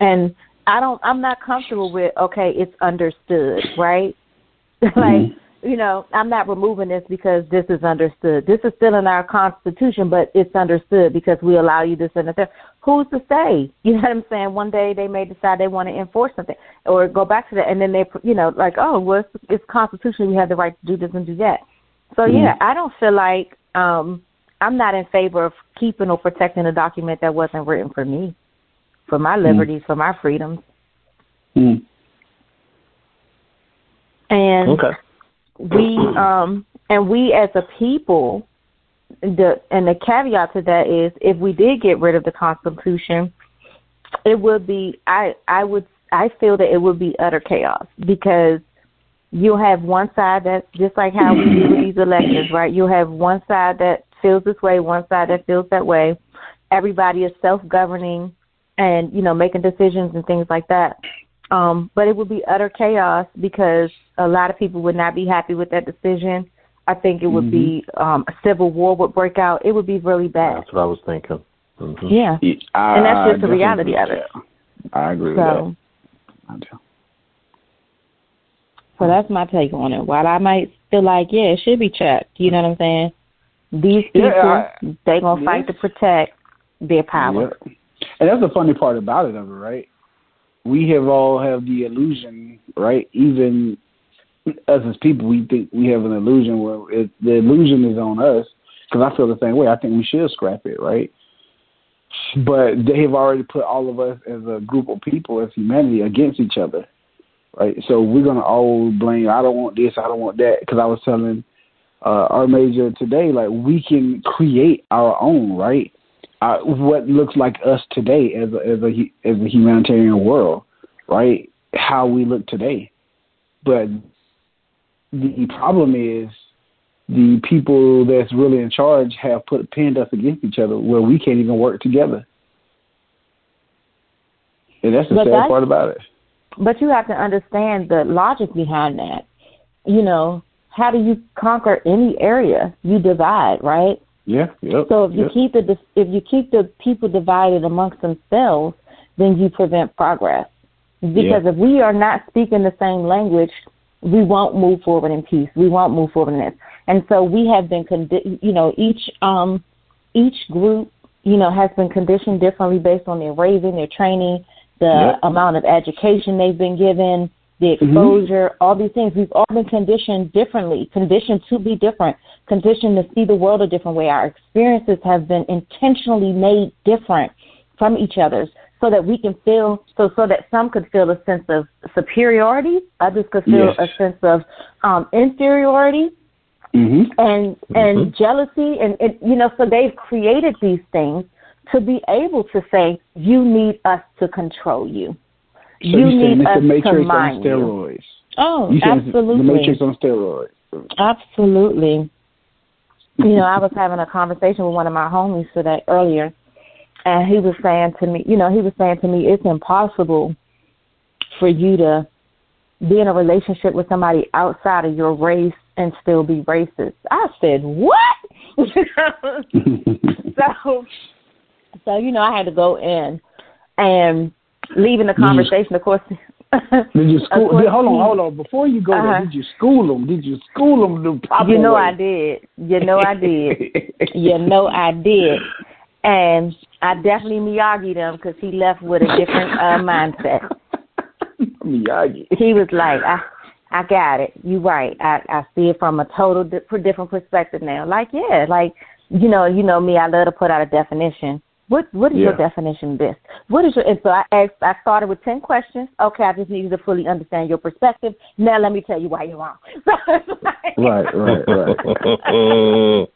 And I don't. I'm not comfortable with. Okay, it's understood, right? like mm-hmm you know, I'm not removing this because this is understood. This is still in our Constitution, but it's understood because we allow you this and that. Who's to say? You know what I'm saying? One day they may decide they want to enforce something or go back to that, and then they, you know, like, oh, well, it's, it's Constitution. We have the right to do this and do that. So mm-hmm. yeah, I don't feel like um I'm not in favor of keeping or protecting a document that wasn't written for me, for my mm-hmm. liberties, mm-hmm. for my freedoms. Mm-hmm. And okay we um and we as a people the and the caveat to that is if we did get rid of the Constitution, it would be I I would I feel that it would be utter chaos because you'll have one side that just like how we do with these elections, right? You'll have one side that feels this way, one side that feels that way. Everybody is self governing and, you know, making decisions and things like that. Um, but it would be utter chaos because a lot of people would not be happy with that decision. I think it would mm-hmm. be um, a civil war would break out. It would be really bad. That's what I was thinking. Mm-hmm. Yeah, I, and that's just the reality of it. I agree with so, that. I do. So that's my take on it. While I might feel like, yeah, it should be checked. You know what I'm saying? These people, yeah, I, they gonna yeah. fight to protect their power. Yeah. And that's the funny part about it, of it, right? We have all have the illusion, right? Even us as people, we think we have an illusion where it, the illusion is on us. Because I feel the same way. I think we should scrap it, right? But they have already put all of us as a group of people, as humanity, against each other right? So we're gonna all blame. I don't want this. I don't want that. Because I was telling uh, our major today, like we can create our own, right? Uh, what looks like us today as a, as a as a humanitarian world, right? How we look today, but the problem is the people that's really in charge have put pinned us against each other where we can't even work together. And that's the but sad part about it. But you have to understand the logic behind that. You know, how do you conquer any area? You divide, right? Yeah. Yep, so if you yep. keep the if you keep the people divided amongst themselves, then you prevent progress. Because yeah. if we are not speaking the same language, we won't move forward in peace. We won't move forward in this. And so we have been, condi- you know, each um, each group, you know, has been conditioned differently based on their raising, their training, the yep. amount of education they've been given, the mm-hmm. exposure, mm-hmm. all these things. We've all been conditioned differently, conditioned to be different, conditioned to see the world a different way. Our experiences have been intentionally made different from each other's so that we can feel so so that some could feel a sense of superiority, others could feel yes. a sense of um, inferiority. Mm-hmm. And and mm-hmm. jealousy and, and you know so they've created these things to be able to say, you need us to control you. So you need us to mind on steroids. You. Oh, you absolutely. The Matrix on steroids. Absolutely. you know, I was having a conversation with one of my homies today earlier, and he was saying to me, you know, he was saying to me, it's impossible for you to be in a relationship with somebody outside of your race and still be racist. I said, what? so so, you know, I had to go in and leaving the conversation, of course. did you school? Course, did, hold on, hold on. Before you go uh-huh. there, did you school them? Did you school them the proper You know way? I did. You know I did. you know I did. And I definitely Miyagi them because he left with a different uh, mindset. Miyagi. He was like, I, I got it. You right. I I see it from a total di- different perspective now. Like yeah, like you know, you know me. I love to put out a definition. What what is yeah. your definition of this? What is your and so I asked I started with ten questions. Okay, I just needed to fully understand your perspective. Now let me tell you why you're wrong. right, right, right.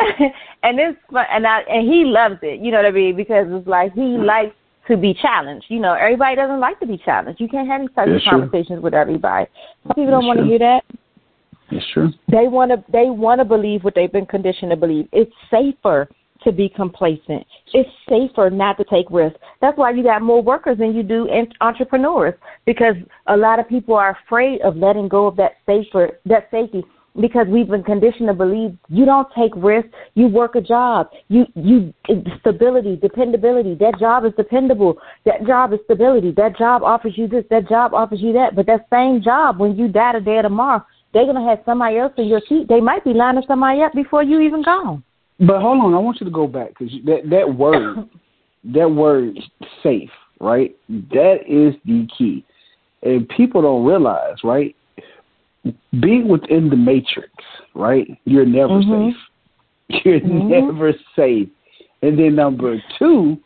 and it's and I and he loves it, you know what I mean? Because it's like he likes to be challenged. You know, everybody doesn't like to be challenged. You can't have these types of conversations with everybody. Some people don't want to hear that. It's true. They want to they want to believe what they've been conditioned to believe. It's safer to be complacent. It's safer not to take risks. That's why you got more workers than you do entrepreneurs because a lot of people are afraid of letting go of that safer that safety because we've been conditioned to believe you don't take risks, you work a job, you you stability, dependability. That job is dependable. That job is stability. That job offers you this. That job offers you that. But that same job, when you die today tomorrow, they're gonna have somebody else in your seat. They might be lining somebody up before you even gone. But hold on, I want you to go back because that that word, that word safe, right? That is the key, and people don't realize, right? Being within the matrix, right? You're never mm-hmm. safe. You're mm-hmm. never safe. And then number 2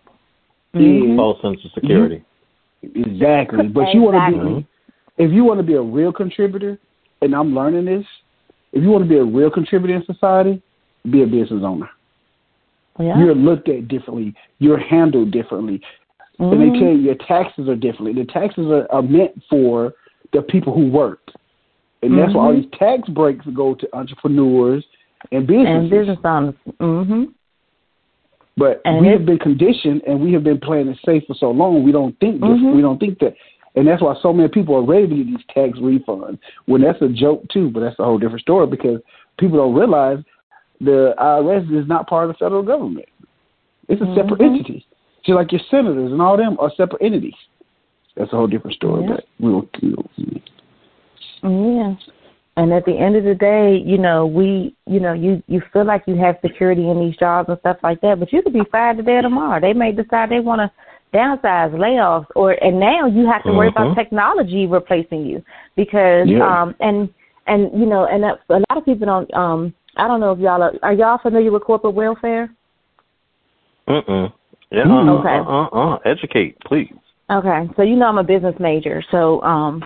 mm-hmm. is false sense of security. You, exactly, but you want to be if you want to be a real contributor, and I'm learning this. If you want to be a real contributor in society, be a business owner. Yeah. You're looked at differently. You're handled differently. Mm-hmm. And they tell you your taxes are differently. The taxes are, are meant for the people who work. And mm-hmm. that's why all Mm-hmm. these tax breaks go to entrepreneurs and businesses. and business owners. Mhm. But And we have been conditioned and we have been playing it safe for so long. We don't think this. Mhm. We don't think that, and that's why so many people are ready to get these tax refunds. When that's a joke too, but that's a whole different story because people don't realize the IRS is not part of the federal government. It's a separate Mhm. entity, just like your senators and all them are separate entities. That's a whole different story. Yeah. But we'll, we'll Yeah. And at the end of the day, you know, we, you know, you you feel like you have security in these jobs and stuff like that, but you could be fired today or tomorrow. They may decide they want to downsize, layoffs, or and now you have to worry Mhm. about technology replacing you because Yeah. um and and you know and that, a lot of people don't um I don't know if y'all are, are y'all familiar with corporate welfare? Mm-mm. Yeah. Mm. Uh, Okay. uh, uh, uh. Educate, please. Okay, so you know I'm a business major, so um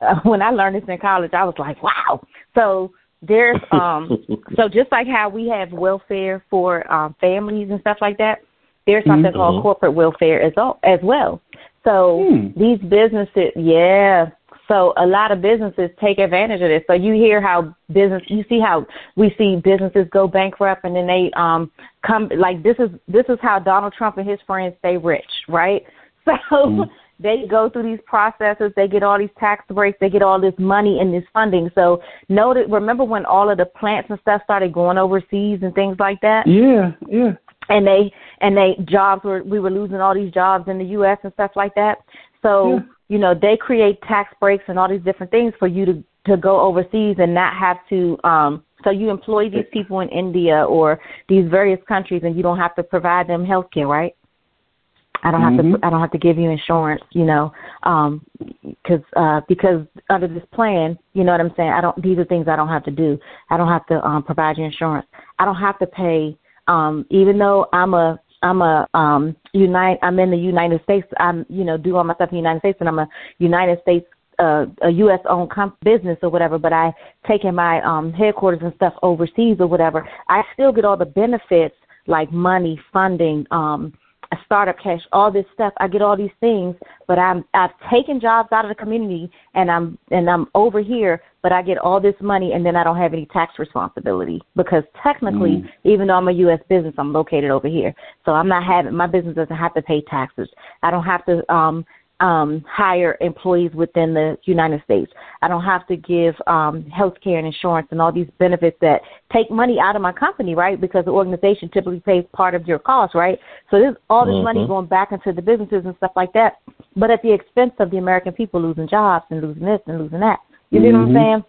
when I learned this in college, I was like, wow. So there's um so just like how we have welfare for um families and stuff like that, there's something Mhm. called corporate welfare as well, as well. So Hmm. these businesses, yeah. So a lot of businesses take advantage of this. So you hear how business, you see how we see businesses go bankrupt, and then they um come like this is this is how Donald Trump and his friends stay rich, right? So Mhm. they go through these processes, they get all these tax breaks, they get all this money and this funding. So noted, remember when all of the plants and stuff started going overseas and things like that? yeah, yeah. and they and they jobs were we were losing all these jobs in the US and stuff like that. So, Yeah. You know, they create tax breaks and all these different things for you to to go overseas and not have to um so you employ these people in India or these various countries and you don't have to provide them health care, right? I don't have Mhm. to I don't have to give you insurance, you know, um cuz uh because under this plan, you know what I'm saying? I don't these are things I don't have to do. I don't have to um provide you insurance. I don't have to pay um even though I'm a I'm a um unite I'm in the United States, I'm you know, do all my stuff in the United States and I'm a United States uh, a U.S. owned comp- business or whatever, but I taking my um, headquarters and stuff overseas or whatever, I still get all the benefits like money, funding, um, a startup cash, all this stuff. I get all these things, but I'm I've taken jobs out of the community and I'm and I'm over here, but I get all this money and then I don't have any tax responsibility because technically, Mm. even though I'm a U.S. business, I'm located over here, so I'm not having my business doesn't have to pay taxes. I don't have to um um, hire employees within the United States. I don't have to give um, health care and insurance and all these benefits that take money out of my company, right? Because the organization typically pays part of your cost, right? So there's all this money Mhm. going back into the businesses and stuff like that, but at the expense of the American people losing jobs and losing this and losing that. You see what I'm Mhm. saying?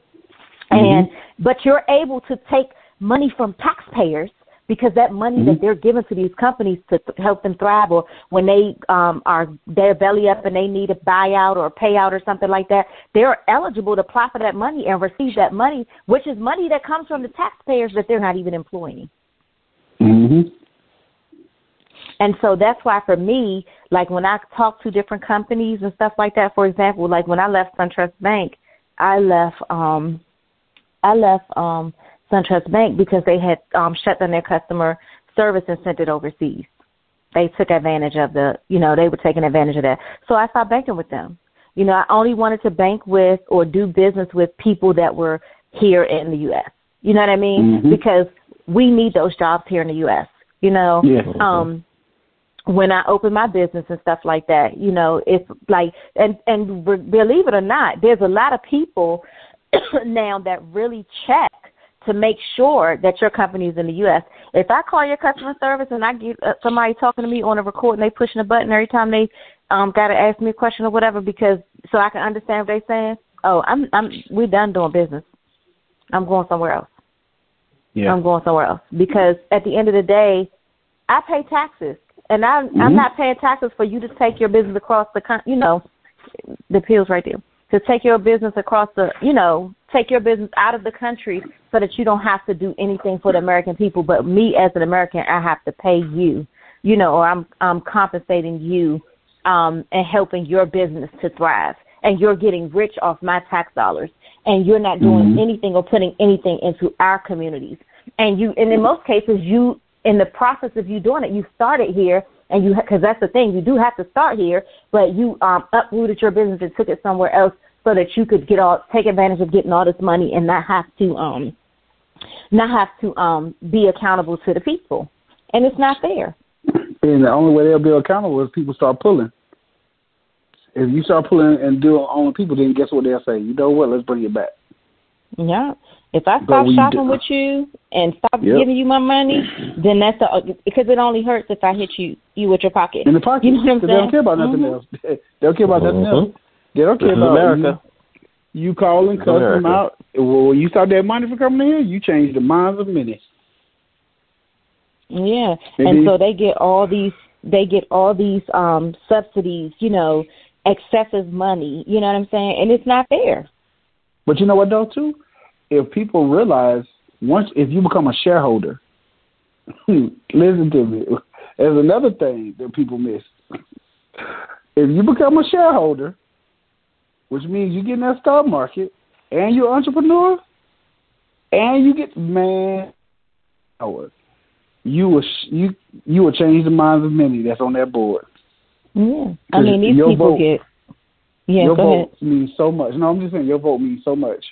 Mhm. And but you're able to take money from taxpayers because that money Mhm. that they're giving to these companies to th- help them thrive or when they um are their belly up and they need a buyout or a payout or something like that they're eligible to apply for that money and receive that money which is money that comes from the taxpayers that they're not even employing Mhm. and so that's why for me, like when I talk to different companies and stuff like that, for example, like when I left SunTrust Bank, I left um I left um SunTrust Bank because they had um shut down their customer service and sent it overseas. They took advantage of the you know, they were taking advantage of that. So I stopped banking with them. You know, I only wanted to bank with or do business with people that were here in the US. You know what I mean? Mhm. Because we need those jobs here in the US. You know? Yeah. Um when I open my business and stuff like that, you know, it's like, and and believe it or not, there's a lot of people now that really check to make sure that your company is in the U.S. If I call your customer service and I get uh, somebody talking to me on a record and they pushing a button every time they um got to ask me a question or whatever because so I can understand what they're saying, oh, I'm I'm we're done doing business. I'm going somewhere else. Yeah. I'm going somewhere else because at the end of the day, I pay taxes, and I, I'm Mhm. not paying taxes for you to take your business across the con- you know, the pills right there to take your business across the you know take your business out of the country so that you don't have to do anything for the American people. But me as an American, I have to pay you, you know, or I'm I'm compensating you um, and helping your business to thrive. And you're getting rich off my tax dollars, and you're not doing Mhm. anything or putting anything into our communities. and you and in most cases you in the process of you doing it, you started here and you because that's the thing you do have to start here, but you um, uprooted your business and took it somewhere else so that you could get all take advantage of getting all this money and not have to um not have to um be accountable to the people, and it's not fair. And the only way they'll be accountable is people start pulling. If you start pulling and doing on people, then guess what they'll say? You know what? Let's bring it back. Yeah. If I stop shopping with you and stop yep. giving you my money, then that's a, because it only hurts if I hit you you with your pocket. In the pocket. You know what I'm saying? they don't care about nothing mm-hmm. else. they don't care about mm-hmm. nothing else. They don't care this about America. You, you call and cuss them out. Well, when you start that money for coming in here, you change the minds of many. Yeah, and, and so they get all these they get all these um subsidies, you know, excessive money. You know what I'm saying? And it's not fair. But you know what though too? If people realize once if you become a shareholder, listen to me. There's another thing that people miss. If you become a shareholder, which means you get in that stock market and you're an entrepreneur and you get man you will you you will change the minds of many that's on that board. Yeah, I mean these people vote, get. Yeah, your vote ahead. means so much. No, I'm just saying your vote means so much.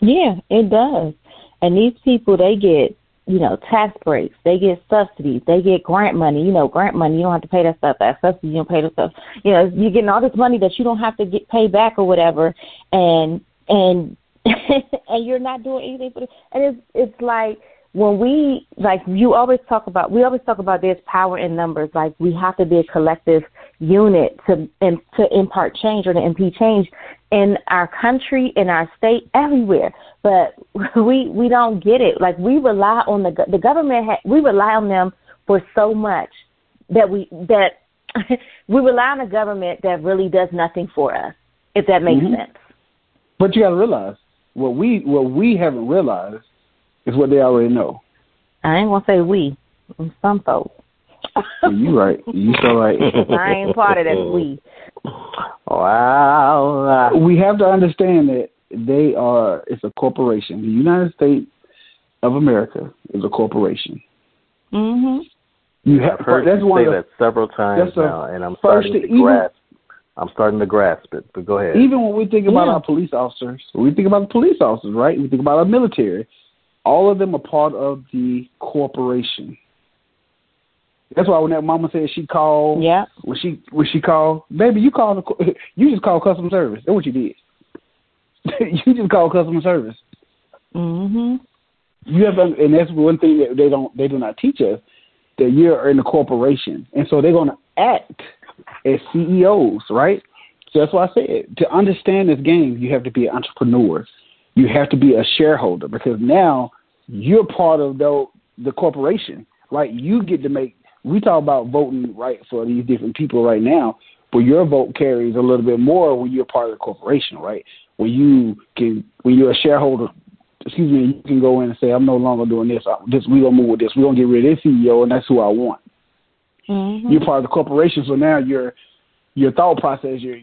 Yeah, it does. And these people, they get you know tax breaks, they get subsidies, they get grant money. You know, grant money you don't have to pay that stuff. That Subsidies, you don't pay the stuff. You know, you're getting all this money that you don't have to get paid back or whatever, and and and you're not doing anything for it. And it's it's like when we like you always talk about we always talk about there's power in numbers. Like we have to be a collective unit to and to impart change or to impede change in our country in our state everywhere. But we we don't get it. Like we rely on the the government ha, we rely on them for so much that we that we rely on a government that really does nothing for us if that makes mm-hmm. sense. But you got to realize what we what we haven't realized is what they already know. I ain't gonna say we. Some folks. you right. You so right. I ain't part of that we. Wow. We have to understand that they are. It's a corporation. The United States of America is a corporation. Mhm. You have heard that's you one say of, that several times now, and I'm starting to even, grasp. I'm starting to grasp it. But go ahead. Even when we think about yeah. our police officers, when we think about the police officers, right? We think about our military all of them are part of the corporation. That's why when that mama said she called, yeah, when she when she called, baby, you called, the, you just called customer service. That's what you did. you just called customer service. Mhm. You have, and that's one thing that they don't, they do not teach us that you're in a corporation, and so they're going to act as CEOs, right? So that's why I said to understand this game, you have to be an entrepreneur. You have to be a shareholder because now you're part of the the corporation. Right? You get to make. We talk about voting right for these different people right now, but your vote carries a little bit more when you're part of the corporation, right? When you can, when you're a shareholder, excuse me, you can go in and say, "I'm no longer doing this. This we gonna move with this. We are gonna get rid of this CEO, and that's who I want." Mm-hmm. You're part of the corporation, so now your your thought process, your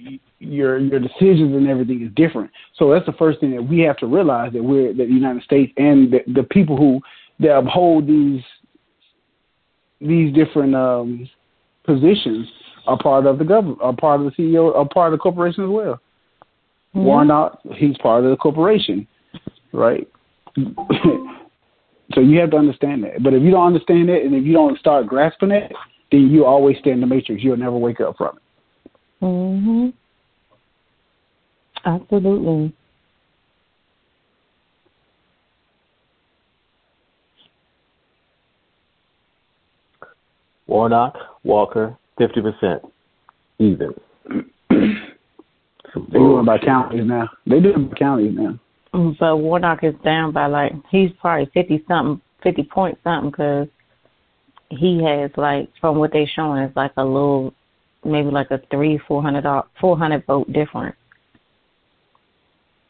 your your decisions and everything is different. So that's the first thing that we have to realize that we're that the United States and the, the people who that uphold these these different um, positions are part of the government, are part of the CEO, are part of the corporation as well. Mm-hmm. Warnock, he's part of the corporation, right? so you have to understand that. But if you don't understand it, and if you don't start grasping it, then you always stay in the matrix. You'll never wake up from it. Mhm. Absolutely. Warnock, Walker, fifty percent, even. They doing by counties now. They doing by counties now. Mm, But Warnock is down by like he's probably fifty something, fifty point something, because he has like from what they're showing it's like a little, maybe like a three four hundred four hundred vote difference.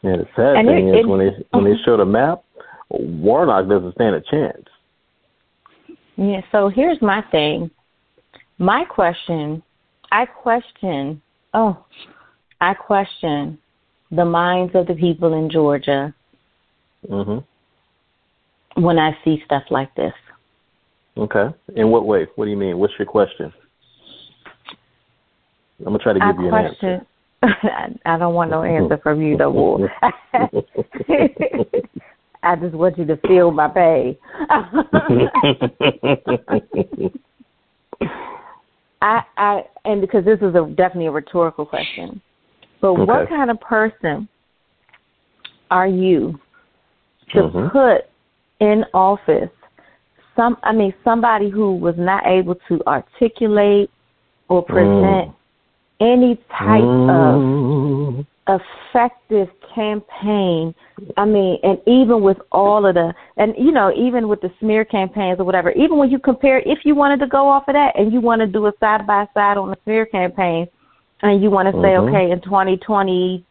Yeah, the sad And thing it- is it- when they when they show the map, Warnock doesn't stand a chance. Yeah, so here's my thing. My question, I question, oh, I question the minds of the people in Georgia. Mhm. when I see stuff like this. Okay. In what way? What do you mean? What's your question? I'm gonna try to give I you question, an answer. I don't want no answer from you no more. I just want you to feel my pain. I, I, and because this is a definitely a rhetorical question, but Okay. what kind of person are you to Mhm. put in office some? I mean, somebody who was not able to articulate or present any type of Mm. effective campaign. I mean, and even with all of the, and you know, even with the smear campaigns or whatever, even when you compare, if you wanted to go off of that and you want to do a side by side on the smear campaign, and you want to say, Mhm. okay, in 2020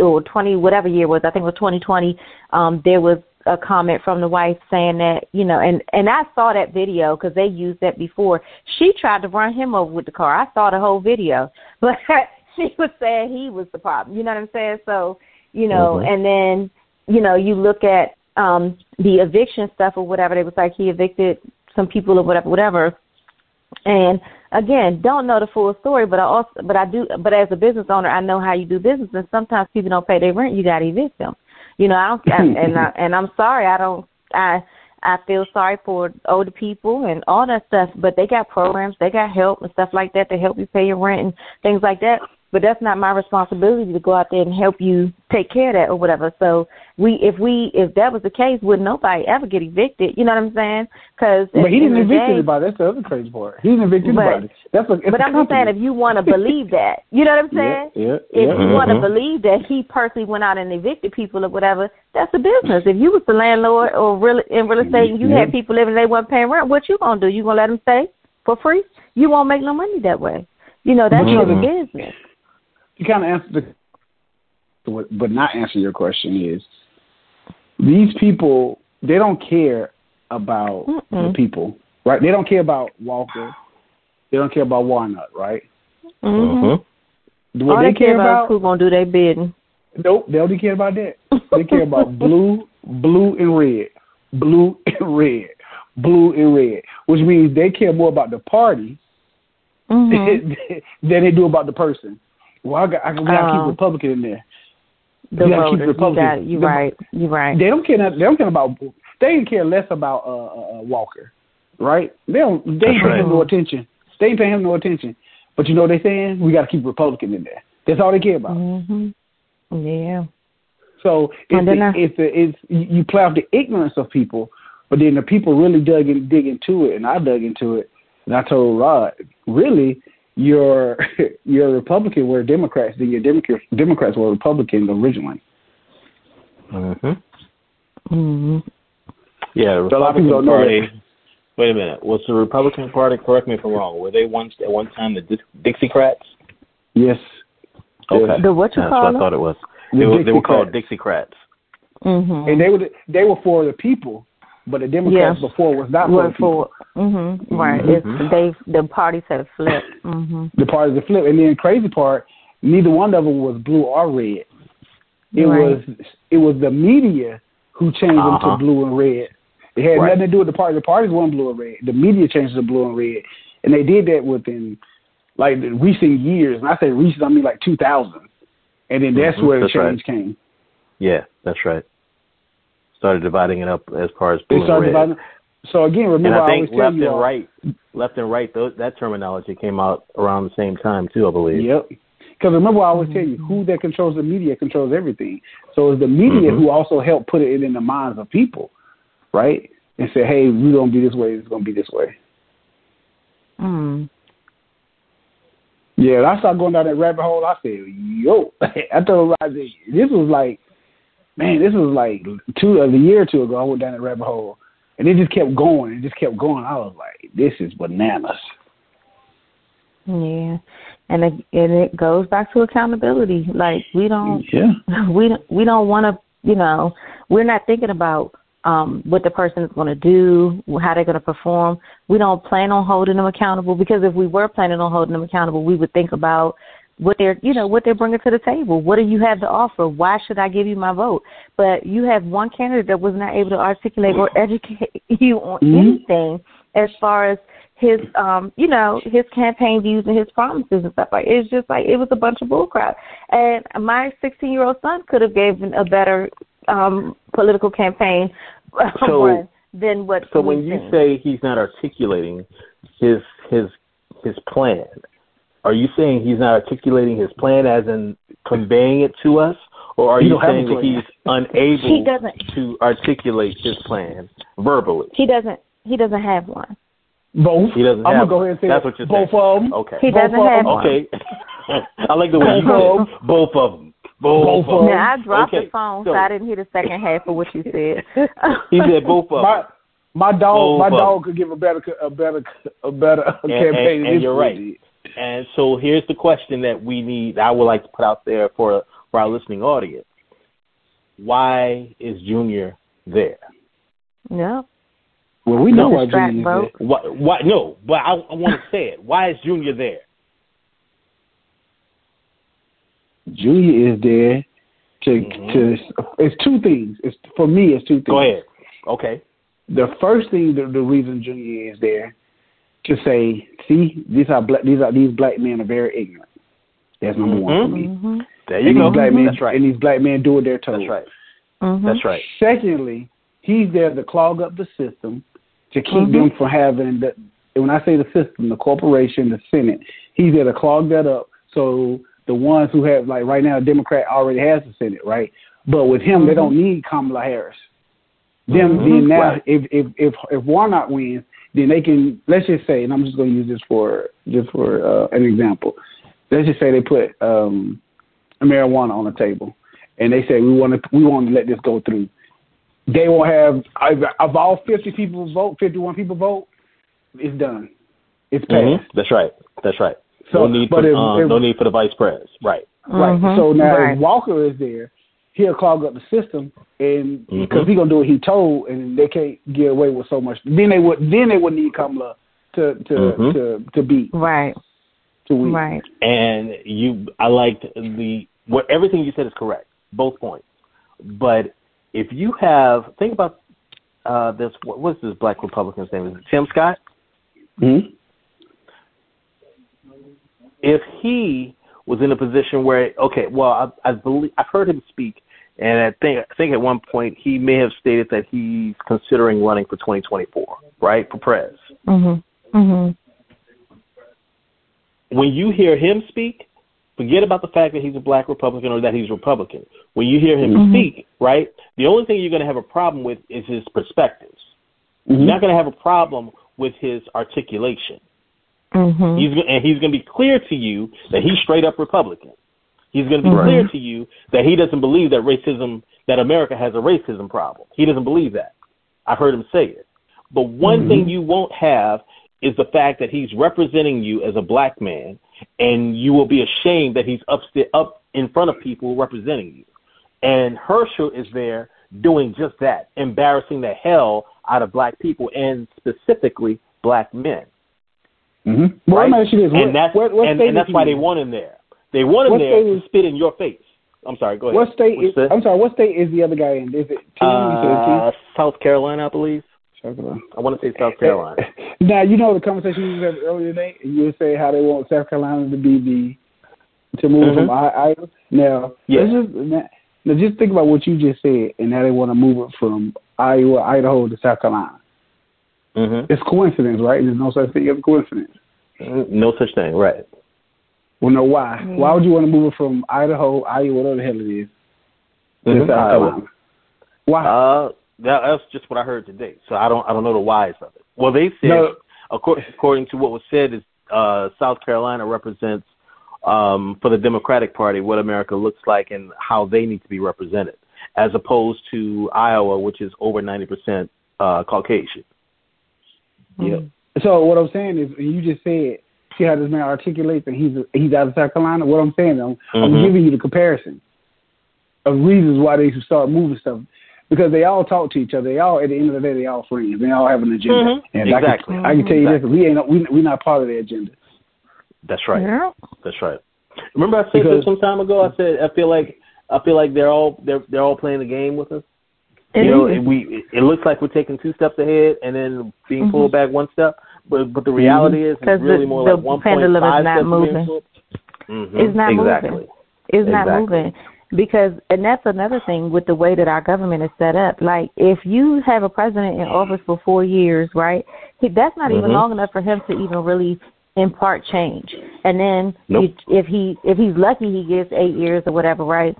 or 20 whatever year it was, I think it was 2020, um, there was a comment from the wife saying that, you know, and and I saw that video because they used that before. She tried to run him over with the car. I saw the whole video, but she was saying he was the problem. You know what I'm saying? So, you know, Mhm. and then you know, you look at um the eviction stuff or whatever. It was like he evicted some people or whatever, whatever. And again, don't know the full story, but I also, but I do, but as a business owner, I know how you do business, and sometimes people don't pay their rent. You got to evict them. You know, I don't, I, and I, and I'm sorry, I don't, I, I feel sorry for older people and all that stuff, but they got programs, they got help and stuff like that to help you pay your rent and things like that. But that's not my responsibility to go out there and help you take care of that or whatever. So we, if we, if that was the case, would nobody ever get evicted? You know what I'm saying? Because But he didn't evict anybody. That's the other crazy part. He didn't evict But- anybody. That's a, it's But a I'm just saying, if you want to believe that, you know what I'm saying? Yeah, yeah, If yeah. you want to believe that he personally went out and evicted people or whatever, that's a business. If you was the landlord or real in real estate and you Yeah. had people living and they weren't paying rent, what you gonna do? You gonna let them stay for free? You won't make no money that way. You know that's But you your business. You kind of answered the, but not answer your question is these people they don't care about the Mm-mm. people, right? They don't care about Walker. They don't care about Warnock, right? Mm-hmm. Mhm. What All they, they care about about, is who gonna do their bidding. nope, they only care about that. They care about blue, blue and red, blue and red, blue and red, which means they care more about the party Mm-hmm. than they do about the person. Well, I got, I, we gotta Oh. keep Republican in there. The You gotta keep voters, you got you The- right, you right. They don't care. They don't care about. They didn't care less about uh, uh, uh, Walker, right? They don't. They ain't That's paying him no attention. They ain't paying him no attention. But you know what they saying? We got to keep Republican in there. That's all they care about. Mhm. Yeah. So And it's then the, I- it's the, it's you you play off the ignorance of people, but then the people really dug in, dig into it, and I dug into it, and I told Rod, really, your your Republican were Democrats, then your Democrat Democrats were Republicans originally. Mhm. Mhm. Yeah, the So a lot of Republican people Party. Wait a minute. Was the Republican Party? Correct me if I'm wrong. Were they once at one time the Dix- Dixiecrats? Yes. Okay, The what you that's call what I thought it was. The They were, they were called Dixiecrats. Dixiecrats. Mhm. and they were they were for the people, but the Democrats Yes. before was not for the people. for mhm right. Mhm. It's they the parties have flipped. Mhm. The parties have flipped, and then the crazy part, neither one of them was blue or red. It Right. was it was the media who changed them Uh-huh. to blue and red. It had Right. nothing to do with the party. The parties weren't blue and red. The media changed it to blue and red, and they did that within like the recent years. And I say recent, I mean like 2000. And then that's Mhm, where the that's right. change came. Yeah, that's right. Started dividing it up as far as blue They and red. dividing. So again, and remember I I, think always tell left you and all, right, left and right, those, that terminology came out around the same time too, I believe. Yep. Because remember, I always tell you, Mm-hmm. who that controls the media controls everything. So it's the media Mhm. who also helped put it in the minds of people, right? And say, hey, we don't be this way. It's gonna be this way. Mm. Yeah. and I started going down that rabbit hole. I said, yo, I told Roger, this was like, man, this was like two a year or two ago. I went down that rabbit hole, and it just kept going. It just kept going. I was like, this is bananas. Yeah. And it and it goes back to accountability. Like we don't Yeah. we don't we don't want to you know we're not thinking about um what the person is going to do how they're going to perform we don't plan on holding them accountable because if we were planning on holding them accountable we would think about what they're you know what they're bringing to the table. What do you have to offer? Why should I give you my vote? But you have one candidate that was not able to articulate or educate you on mm-hmm. anything as far as his um you know his campaign views and his promises and stuff like it's just like it was a bunch of bullcrap and my 16 year old son could have given a better um political campaign so, than what so when you say he's not articulating his his his plan are you saying he's not articulating his plan as in conveying it to us or are you saying that he's unable he doesn't. to articulate his plan verbally he doesn't he doesn't have one both. He doesn't I'm have gonna go ahead and say That's what you're both saying. of them. Okay. He both doesn't of have them. one. Okay. I like the way you Both said both of them. Both, Both of of them. Now I dropped okay. the phone, so, so I didn't hear the second half of what you said. He said both of My them. my dog, Both my of dog could give a better, a better, a better And, campaign. and, than and you're right. Did. And so here's the question that we need. I would like to put out there for for our listening audience. Why is Junior there? yeah. Well, we know why distract Junior's vote. there. Why? why no, but I, I want to say it. Why is Junior there? Junior is there to Mhm. to. It's two things. It's for me. It's two things. Go ahead. Okay. The first thing, the, the reason Junior is there, to say, see, these are black. These are these black men are very ignorant. That's number one for me. Mhm. There you and go. these black men, That's right. and these black men do what they're told. That's right. Mhm. That's right. Secondly, he's there to clog up the system to keep Mhm. them from having the. When I say the system, the corporation, the Senate, he's there to clog that up. So the ones who have, like right now, a Democrat already has the Senate, right? But with him, they don't need Kamala Harris. Them then now, Right. if if if if Warnock wins, then they can. Let's just say, and I'm just going to use this for just for uh, an example. Let's just say they put um, marijuana on the table, and they say we want to we want to let this go through. They will have of all 50 people vote, 51 people vote, it's done. It's passed. Mhm. That's right. That's right. So, no need for but if- um, if- no need for the vice pres. Right. Right. Mhm. So now Right. if Walker is there, he'll clog up the system, and Mhm. because he gonna do what he told, and they can't get away with so much. Then they would then they would need Kamala to to Mhm. to to beat Right. to win. Right. And you, I liked the what everything you said is correct, both points. But if you have think about uh, this, what, what's this black Republican's name? Is it Tim Scott? Mm-hmm. If he was in a position where, okay, well, I, I believe I've heard him speak, and I think I think at one point he may have stated that he's considering running for 2024, right, for pres. Mhm. Mhm. when you hear him speak, forget about the fact that he's a black Republican or that he's Republican. When you hear him Mhm. speak, right, the only thing you're going to have a problem with is his perspectives. Mm-hmm. You're not going to have a problem with his articulation. Mhm. He's and he's going to be clear to you that he's straight up Republican. He's going to be Right. clear to you that he doesn't believe that racism that America has a racism problem. He doesn't believe that. I've heard him say it. But one Mhm. thing you won't have is the fact that he's representing you as a black man, and you will be ashamed that he's up up in front of people representing you. And Herschel is there doing just that, embarrassing the hell out of black people and specifically black men. Mm-hmm. Well, right? let me ask you this: and that's what, what and, and that's why he they want him there. They want him What there state to is- spit in your face. I'm sorry. Go ahead. What state is? I'm sorry. What state is the other guy in? Is it T? Uh, South Carolina, I believe. South Carolina. I want to say South Carolina. Now you know the conversation we had earlier today. and You were saying how they want South Carolina to be the to move from Mhm. I, Iowa. Now, Yeah. let's just now, now just think about what you just said, and now they want to move it from Iowa, Idaho to South Carolina. hmm It's coincidence, right? There's no such thing as coincidence. No such thing, right? Well, no, why? Yeah. Why would you want to move it from Idaho, Iowa, whatever the hell it is, to Mhm. South Iowa. Why? Uh, that, that's just what I heard today. So I don't, I don't know the whys of it. Well, they said, No. according, according to what was said, is uh, South Carolina represents um, for the Democratic Party what America looks like and how they need to be represented, as opposed to Iowa, which is over ninety percent uh, Caucasian. Yeah. So what I'm saying is, you just said, see how this man articulates, and he's he's out of South Carolina. What I'm saying, I'm, I'm Mhm. giving you the comparison of reasons why they should start moving stuff because they all talk to each other. They all, at the end of the day, they all friends. They all have an agenda. Mhm. And Exactly. I can, I can tell you Exactly. this: we ain't we we're not part of the agenda. That's right. Yeah. That's right. Remember, I said because, this some time ago. I said I feel like I feel like they're all they're they're all playing the game with us. You know, and we it looks like we're taking two steps ahead and then being mm-hmm. pulled back one step. But but the reality mm-hmm. is it's really the, more the like one point five steps moving. Mm-hmm. It's not exactly. moving. It's exactly. not moving because and that's another thing with the way that our government is set up like if you have a president in office for four years right he, that's not mm-hmm. even long enough for him to even really impart change and then nope. he, if he if he's lucky he gets eight years or whatever right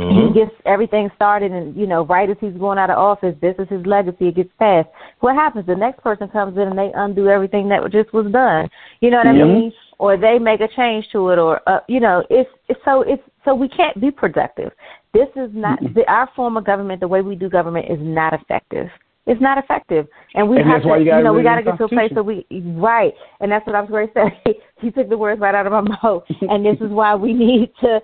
mm-hmm. he gets everything started and you know right as he's going out of office this is his legacy. It gets passed. What happens? The next person comes in and they undo everything that just was done. You know what i mean? Or they make a change to it or uh, you know it's, it's so it's so we can't be productive. This is not the, our form of government the way we do government is not effective. It's not effective. And we and have to you, you know we got to get to a place that we right. And that's what i was going to say. He took the words right out of my mouth. And this is why we need to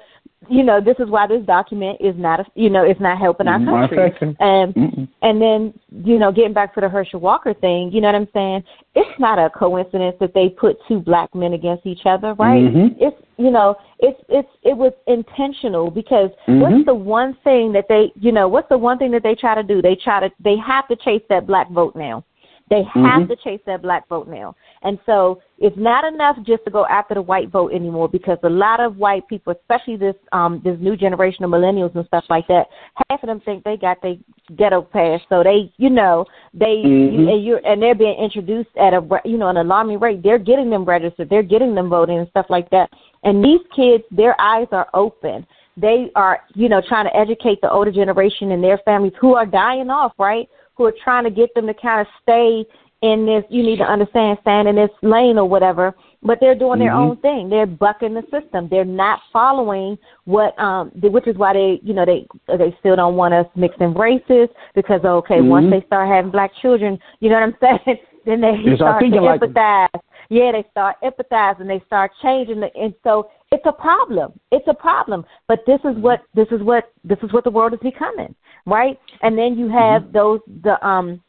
you know, this is why this document is not, a, you know, it's not helping our country. And Mm-mm. and then, you know, getting back to the Herschel Walker thing, you know what I'm saying? It's not a coincidence that they put two black men against each other, right? Mm-hmm. It's, you know, it's it's it was intentional because mm-hmm. what's the one thing that they, you know, what's the one thing that they try to do? They try to they have to chase that black vote now. They have mm-hmm. to chase that black vote now. And so it's not enough just to go after the white vote anymore because a lot of white people, especially this um this new generation of millennials and stuff like that, half of them think they got their ghetto pass. So they, you know, they mm-hmm. and you and they're being introduced at a you know an alarming rate. They're getting them registered. They're getting them voting and stuff like that. And these kids, their eyes are open. They are, you know, trying to educate the older generation and their families who are dying off, right? Who are trying to get them to kind of stay in this you need to understand stand in this lane or whatever but they're doing their mm-hmm. own thing. They're bucking the system. They're not following what um which is why they you know they they still don't want us mixing races because okay mm-hmm. once they start having black children you know what i'm saying? Then they Yes, start to like- empathize yeah they start empathizing they start changing the, and so it's a problem it's a problem but this is what this is what this is what the world is becoming right and then you have Mm-hmm. those the um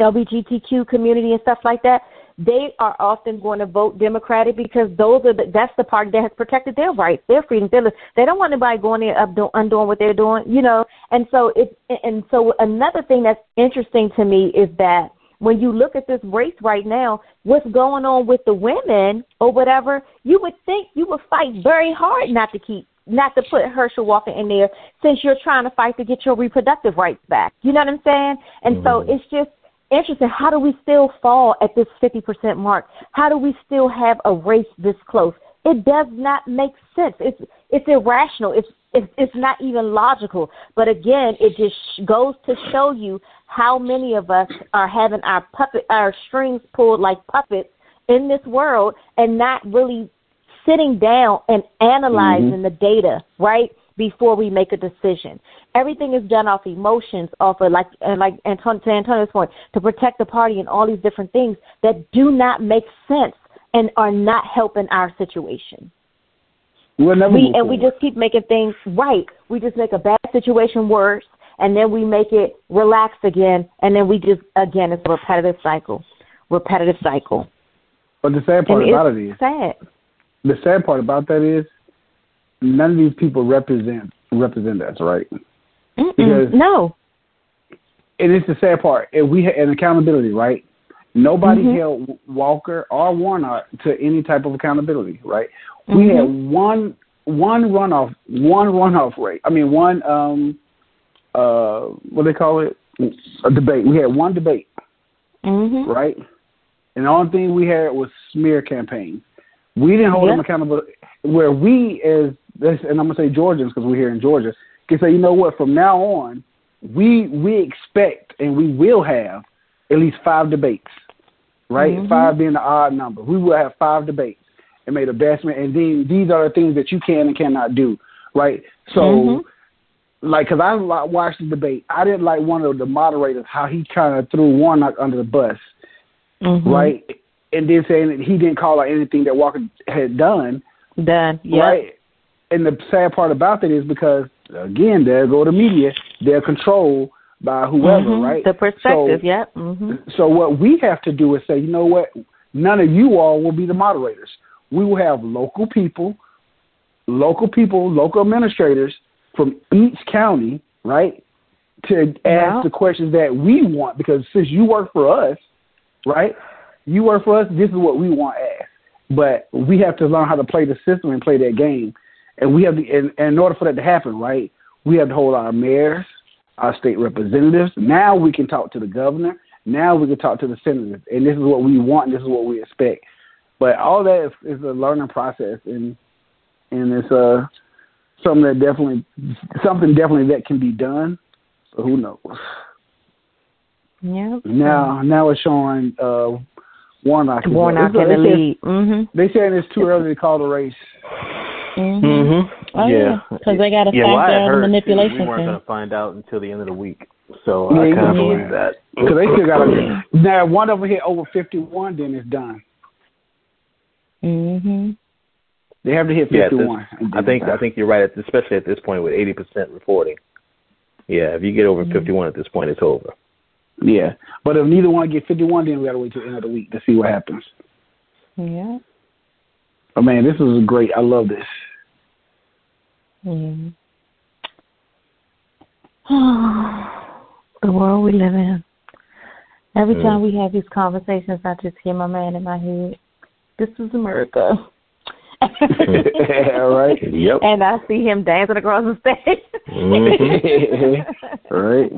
LGBTQ community and stuff like that, they are often going to vote Democratic because those are the, that's the party that has protected their rights, their freedoms. Their, they don't want anybody going there up do, undoing what they're doing, you know. And so it and so another thing that's interesting to me is that when you look at this race right now, what's going on with the women or whatever, you would think you would fight very hard not to keep not to put Herschel Walker in there since you're trying to fight to get your reproductive rights back. You know what I'm saying? And mm-hmm. so it's just interesting. How do we still fall at this 50% mark? How do we still have a race this close? It does not make sense. It's it's irrational. It's it's, it's not even logical. But again, it just goes to show you how many of us are having our puppet our strings pulled like puppets in this world and not really sitting down and analyzing mm-hmm. the data, right? Before we make a decision. Everything is done off emotions, off of like and like Antonio, to Antonio's point, to protect the party and all these different things that do not make sense and are not helping our situation. We'll we move and we just keep making things right. We just make a bad situation worse and then we make it relax again and then we just again it's a repetitive cycle. Repetitive cycle. But the sad part and about it is sad. the sad part about that is none of these people represent represent us, right? Mm-mm. Because- no. And it's the sad part. If we had an accountability, right? Nobody Mhm. held Walker or Warnock to any type of accountability, right? We Mhm. had one one runoff one runoff rate. I mean one um uh what do they call it? A debate. We had one debate, Mhm. right? And the only thing we had was smear campaigns. We didn't hold Yeah. them accountable. Where we, as this, and I'm gonna say Georgians because we're here in Georgia, can say, you know what? From now on, we we expect and we will have at least five debates, right? Mhm. Five being the odd number. We will have five debates and made a best man. And then these are the things that you can and cannot do, right? So. Mhm. Like, cause I watched the debate, I didn't like one of the moderators how he kind of threw Warnock under the bus Mhm. right? And then saying that he didn't call out anything that Walker had done, Done. Yeah. right? And the sad part about that is because again, there go the media, they're controlled by whoever, Mhm. right? The perspective. So, yep. Mhm. so what we have to do is say, you know what? None of you all will be the moderators. We will have local people local people, local administrators from each county, right, to ask yeah. the questions that we want. Because since you work for us, right, you work for us, this is what we want asked. But we have to learn how to play the system and play that game. And we have to, and, and in order for that to happen, right, we have to hold our mayors, our state representatives. Now we can talk to the governor. Now we can talk to the senators. And this is what we want. And this is what we expect. But all that is, is a learning process, and and it's uh something that definitely something definitely that can be done. So who knows? Yeah. Now now it's showing uh Warnock. Warnock in the lead. Mm-hmm. They saying it's too early to call the race. Mm-hmm. mm-hmm. Oh, yeah, because they got to yeah, factor well, out the manipulation. We weren't going to find out until the end of the week, so yeah, I kind of yeah. believe that. Because they still got to. Now, one of them hit over fifty-one, then it's done. Mhm. They have to hit fifty-one. Yeah, I think I think you're right, especially at this point with eighty percent reporting. Yeah, if you get over mm-hmm. fifty-one at this point, it's over. Yeah, but if neither one get fifty-one, then we got to wait till the end of the week to see what happens. Yeah. Oh man, this is great. I love this. Yeah. the world we live in. Every mm. time we have these conversations, I just hear my man in my head. This is America. right. Yep. And I see him dancing across the stage. mm-hmm. right.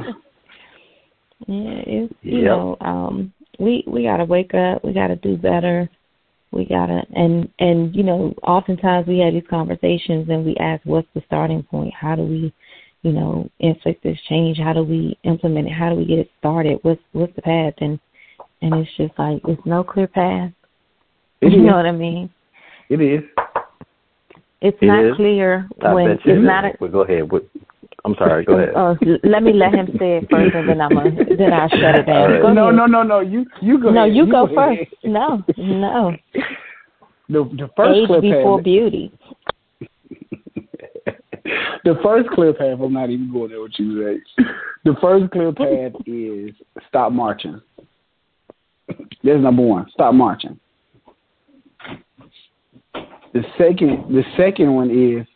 Yeah, it's you yep. know, um, we we gotta wake up. We gotta do better. We gotta and and you know, oftentimes we have these conversations and we ask, what's the starting point? How do we, you know, inflict this change? How do we implement it? How do we get it started? What's what's the path? And and it's just like it's no clear path. It you is. know what I mean? It is. It's it not is. clear I when it's not. A, well, go ahead. I'm sorry. Go ahead. Uh, let me let him say it first, and then I'm a, then I'll shut it down. Right. Go no, ahead. no, no, no. You you go. No, ahead. you, you go, go first. No, no. The the first Age clip before had, beauty. the first clip path. I'm not even going there with you say. The first clip path is stop marching. There's number one. Stop marching. The second the second one is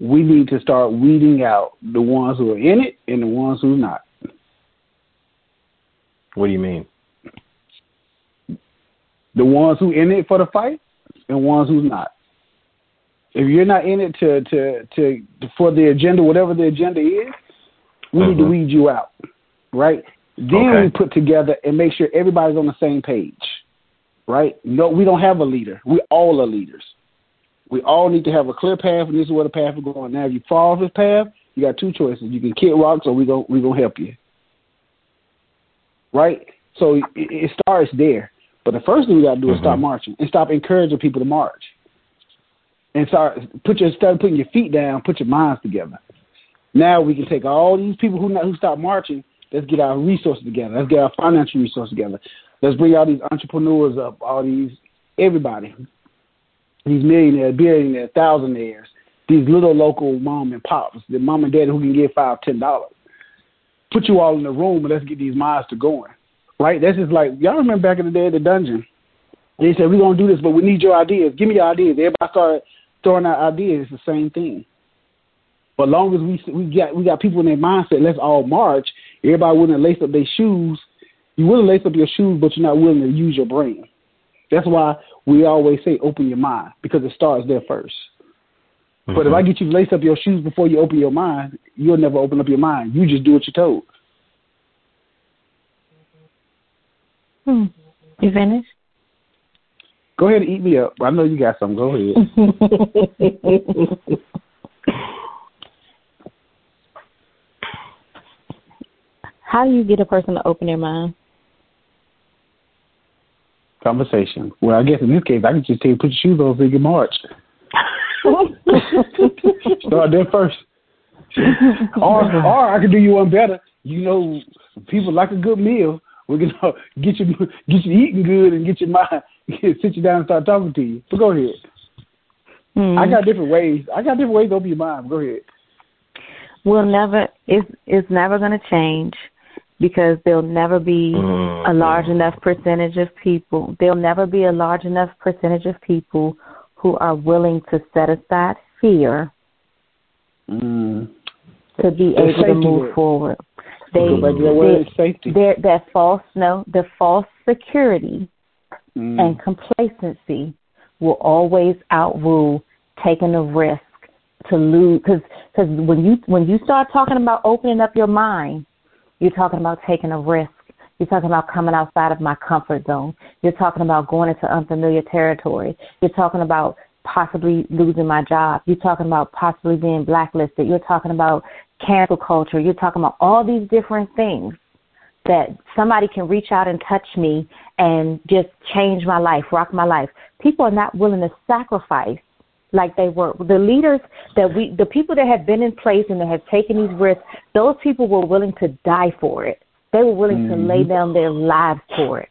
we need to start weeding out the ones who are in it and the ones who's not. What do you mean? The ones who in it for the fight and ones who's not. If you're not in it to to to for the agenda, whatever the agenda is, we mm-hmm. need to mm-hmm. weed you out, right? Then okay. we put together and make sure everybody's on the same page, right? No, we don't have a leader. We all are leaders. We all need to have a clear path, and this is where the path is going. Now, if you fall off this path, you got two choices: you can kick rocks, or we go we gonna help you, right? So it, it starts there. But the first thing we got to do mm-hmm. is stop mm-hmm. marching and stop encouraging people to march, and start put your start putting your feet down, put your minds together. Now we can take all these people who not, who stop marching. Let's get our resources together. Let's get our financial resources together. Let's bring all these entrepreneurs up, all these everybody these millionaires, billionaires, thousandaires, these little local mom and pops, the mom and dad who can give five, ten dollars. Put you all in the room and let's get these minds to going. Right? That's just like y'all remember back in the day at the dungeon. They said we're gonna do this, but we need your ideas. Give me your ideas. Everybody started throwing out ideas. It's the same thing. But long as we we got we got people in their mindset, let's all march. Everybody willing to lace up their shoes. You willing to lace up your shoes, but you're not willing to use your brain. That's why we always say open your mind because it starts there 1st mm-hmm. But if I get you to lace up your shoes before you open your mind, you'll never open up your mind. You just do what you're told. Hmm. You finished? Go ahead and eat me up. I know you got some. Go ahead. How do you get a person to open their mind? Conversation. Well, I guess in this case, I can just tell you put your shoes on so you can march. Start there first. or, or I could do you one better. You know, people like a good meal. We're gonna get you get you eating good and get your mind sit you down and start talking to you. But go ahead. Hmm. I got different ways. I got different ways to open your mind. Go ahead. We'll never. It's it's never going to change because there'll never be mm-hmm. a large enough percentage of people. There'll never be a large enough percentage of people who are willing to set aside fear mm. to be There's able to move there. forward. They, Go back to that word, they, safety. they're- that false no, the false security Mm. and complacency will always outrule taking a risk to lose because because when you when you start talking about opening up your mind you're talking about taking a risk. You're talking about coming outside of my comfort zone. You're talking about going into unfamiliar territory. You're talking about possibly losing my job. You're talking about possibly being blacklisted. You're talking about cancel culture. You're talking about all these different things that somebody can reach out and touch me and just change my life, rock my life. People are not willing to sacrifice like they were. The leaders that we, the people that have been in place and that have taken these risks, those people were willing to die for it. They were willing Mm-hmm. to lay down their lives for it.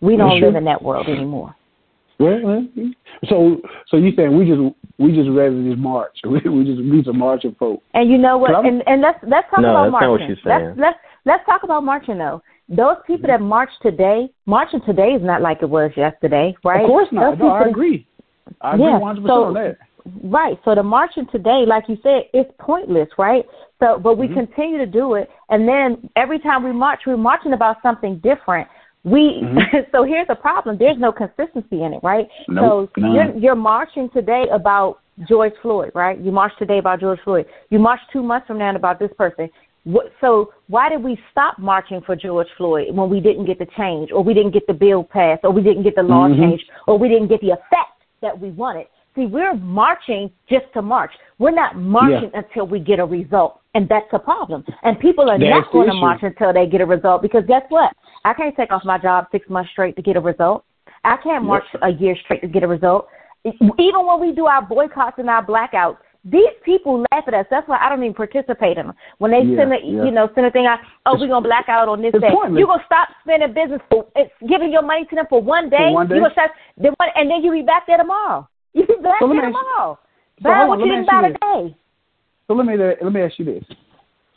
We don't That's live in that world anymore. Well, well, so so you saying we just we just rather just march? We, we just we just marching folk. And you know what? And and let's let's talk No, about that's not marching. what she's saying. Let's let's let's talk about marching though. Those people that march today, marching today is not like it was yesterday, right? Of course not. Those No, I agree. I agree Yeah, one hundred so- on that. Right. So the marching today, like you said, it's pointless, right? So, but we Mhm. continue to do it, and then every time we march, we're marching about something different. We Mhm. so here's the problem: there's no consistency in it, right? Nope, so none. you're you're marching today about George Floyd, right? You march today about George Floyd. You march two months from now about this person. What, so why did we stop marching for George Floyd when we didn't get the change, or we didn't get the bill passed, or we didn't get the law Mhm. changed, or we didn't get the effect that we wanted? See, we're marching just to march. We're not marching until we get a result, and that's a problem. And people are That's not the going to march until they get a result because guess what? I can't take off my job six months straight to get a result. I can't march a year straight to get a result. Even when we do our boycotts and our blackouts, these people laugh at us. That's why I don't even participate in them. When they Yeah, send a, yeah. you know, send a thing out, oh, we're gonna black out on this day. You're gonna stop spending business for it's giving your money to them for one day. one day? You're gonna then one, and then you be back there tomorrow. You be back So there you- tomorrow. so Buy what on, you didn't buy you today. So let me let me ask you this: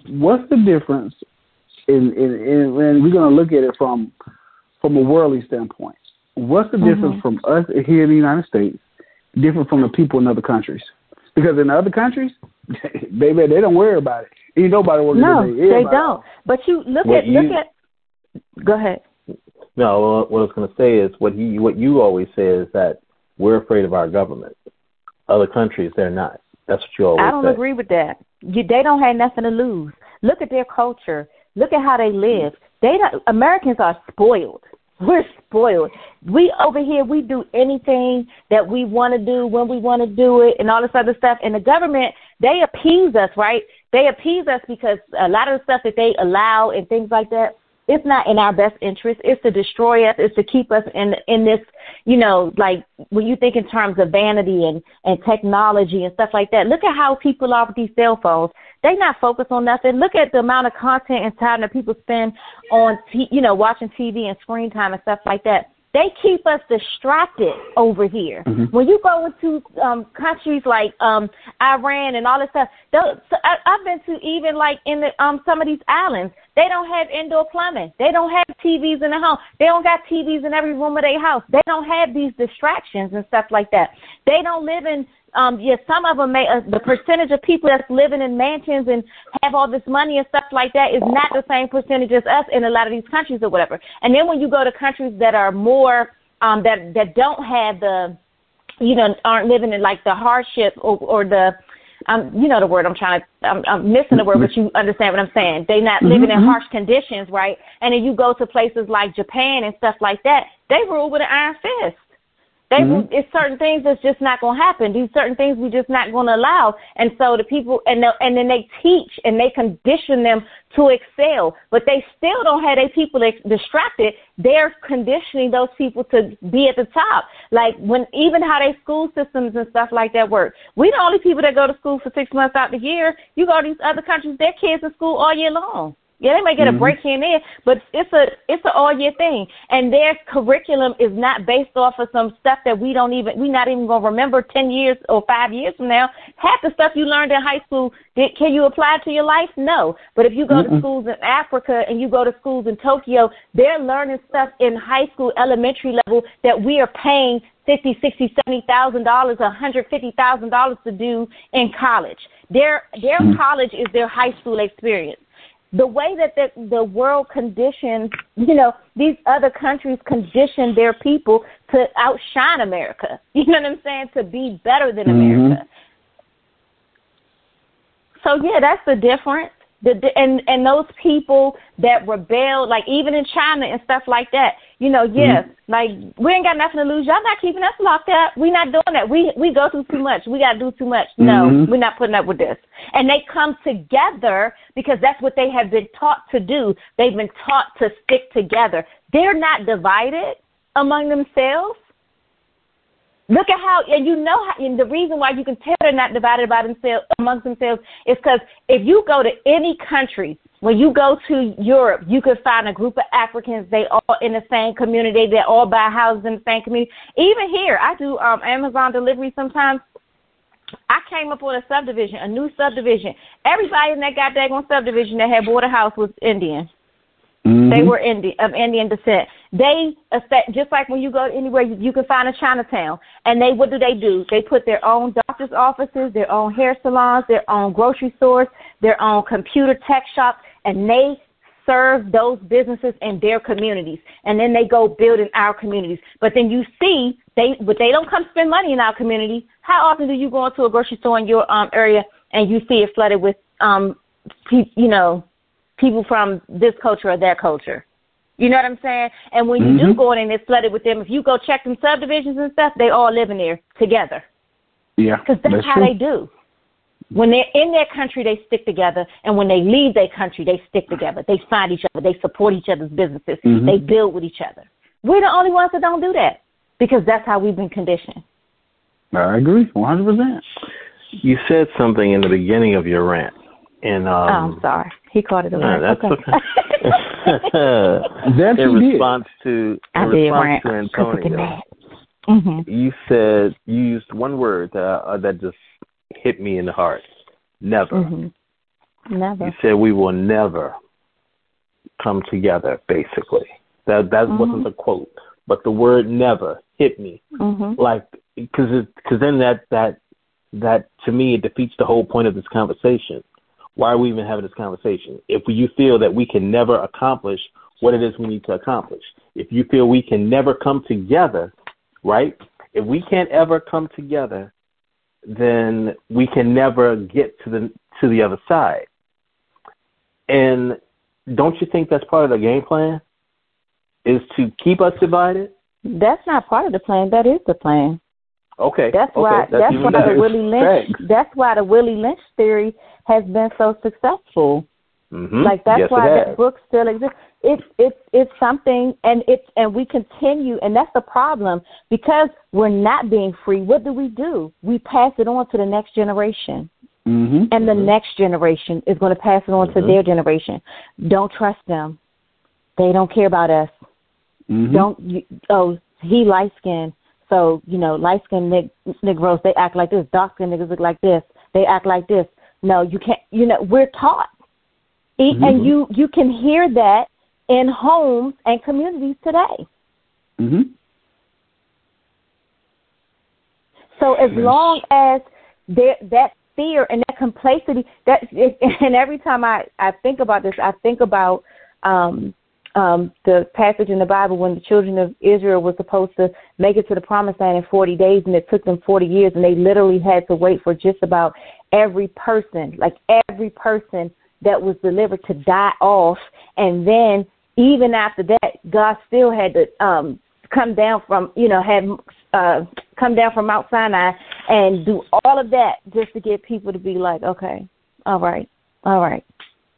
What's the difference in in, in when we're going to look at it from from a worldly standpoint? What's the difference Mhm. from us here in the United States, different from the people in other countries? Because in other countries, baby, they don't worry about it. Ain't nobody worried No, about it. they don't. But you look What at look at. Go ahead. No, what I was going to say is what you what you always say is that we're afraid of our government. Other countries, they're not. That's what you always I don't say. agree with that. You, they don't have nothing to lose. Look at their culture. Look at how they live. They don't, Americans are spoiled. We're spoiled. We over here, we do anything that we want to do when we want to do it, and all this other stuff. And the government, they appease us, right? They appease us because a lot of the stuff that they allow and things like that, it's not in our best interest. It's to destroy us. It's to keep us in in this, you know, like when you think in terms of vanity and and technology and stuff like that. Look at how people are with these cell phones. They not focused on nothing. Look at the amount of content and time that people spend on, t- you know, watching TV and screen time and stuff like that. They keep us distracted over here. Mhm. When you go into um countries like um Iran and all this stuff, those, so I, I've been to even like in the um some of these islands, they don't have indoor plumbing. They don't have TVs in the home. They don't got TVs in every room of their house. They don't have these distractions and stuff like that. They don't live in um yeah some of them may uh, the percentage of people that's living in mansions and have all this money and stuff like that is not the same percentage as us in a lot of these countries or whatever and then when you go to countries that are more um that that don't have the you know aren't living in like the hardship or or the um you know the word I'm trying to I'm, I'm missing the word but you understand what I'm saying. They're not living in Mhm. harsh conditions right? And then you go to places like Japan and stuff like that they rule with an iron fist they Mhm. it's certain things that's just not going to happen. These certain things we just not going to allow. And so the people and the, and then they teach and they condition them to excel, but they still don't have their people distracted. They're conditioning those people to be at the top. Like when even how their school systems and stuff like that work. We the only people that go to school for six months out of the year. You go to these other countries, their kids in school all year long. Yeah, they may get Mhm. a break here and there, but it's a it's an all year thing. And their curriculum is not based off of some stuff that we don't even we not even gonna remember ten years or five years from now. Half the stuff you learned in high school, did, can you apply to your life? No. But if you go to Mm-mm. schools in Africa and you go to schools in Tokyo, they're learning stuff in high school, elementary level that we are paying fifty, sixty, seventy thousand dollars, a hundred fifty thousand dollars to do in college. Their their Mhm. college is their high school experience the way that the the world conditions, you know, these other countries condition their people to outshine America. You know what I'm saying? To be better than Mhm. America. So yeah, that's the difference. The, and and those people that rebel, like even in China and stuff like that, you know, yes, like we ain't got nothing to lose. Y'all not keeping us locked up. We not doing that. We we go through too much. We got to do too much. No, Mhm. we're not putting up with this. And they come together because that's what they have been taught to do. They've been taught to stick together. They're not divided among themselves. Look at how, and you know, how, and the reason why you can tell they're not divided by themselves amongst themselves is because if you go to any country, when you go to Europe, you could find a group of Africans. They all in the same community. They all buy houses in the same community. Even here, I do um, Amazon delivery sometimes. I came up with a subdivision, a new subdivision. Everybody in that goddamn subdivision that had bought a house was Indian. Mhm. They were Indian of Indian descent. They just like when you go anywhere, you, you can find a Chinatown. And they what do they do? They put their own doctor's offices, their own hair salons, their own grocery stores, their own computer tech shops, and they serve those businesses in their communities. And then they go build in our communities. But then you see they but they don't come spend money in our community. How often do you go into a grocery store in your um area and you see it flooded with um pe- you know people from this culture or that culture. You know what I'm saying? And when you do Mhm. go in and it's flooded with them, if you go check them subdivisions and stuff, they all living there together. Yeah, Because that's, that's how true. they do. When they're in their country, they stick together, and when they leave their country, they stick together. They find each other. They support each other's businesses. Mhm. They build with each other. We're the only ones that don't do that because that's how we've been conditioned. I agree, one hundred percent. You said something in the beginning of your rant, and um, oh, I'm sorry. He caught it away. No, that's okay. That in you did. response to I in did response to to 'cause Antonio, mad. Mhm. you said you used one word that uh, that just hit me in the heart. Never. Mhm. Never. You said we will never come together. Basically, that that Mhm. wasn't the quote, but the word "never" hit me Mhm. like because because then that that that to me it defeats the whole point of this conversation. Why are we even having this conversation? If you feel that we can never accomplish what it is we need to accomplish, if you feel we can never come together, right? If we can't ever come together, then we can never get to the to the other side. And don't you think that's part of the game plan? Is to keep us divided? That's not part of the plan. That is the plan. Okay. That's okay. why. That's, That's, why better. the Willie Lynch. Facts. That's why the Willie Lynch theory has been so successful. Mhm. Like that's yes, why that book still exists. It's it's it's something, and it's and we continue, and that's the problem because we're not being free. What do we do? We pass it on to the next generation, Mm-hmm. and the next generation is going to pass it on to Mhm. their generation. Don't trust them. They don't care about us. Mm-hmm. Don't you, oh he light skinned so you know light skinned nig- Negroes they act like this dark skinned niggas look like this they act like this no you can't you know we're taught Mhm. and you you can hear that in homes and communities today Mm-hmm. so as Yes. long as there that fear and that complexity that and every time I I think about this I think about um um the passage in the Bible when the children of Israel were supposed to make it to the promised land in 40 days and it took them 40 years and they literally had to wait for just about every person like every person that was delivered to die off. And then even after that God still had to um come down from you know had uh come down from Mount Sinai and do all of that just to get people to be like, okay, all right, all right,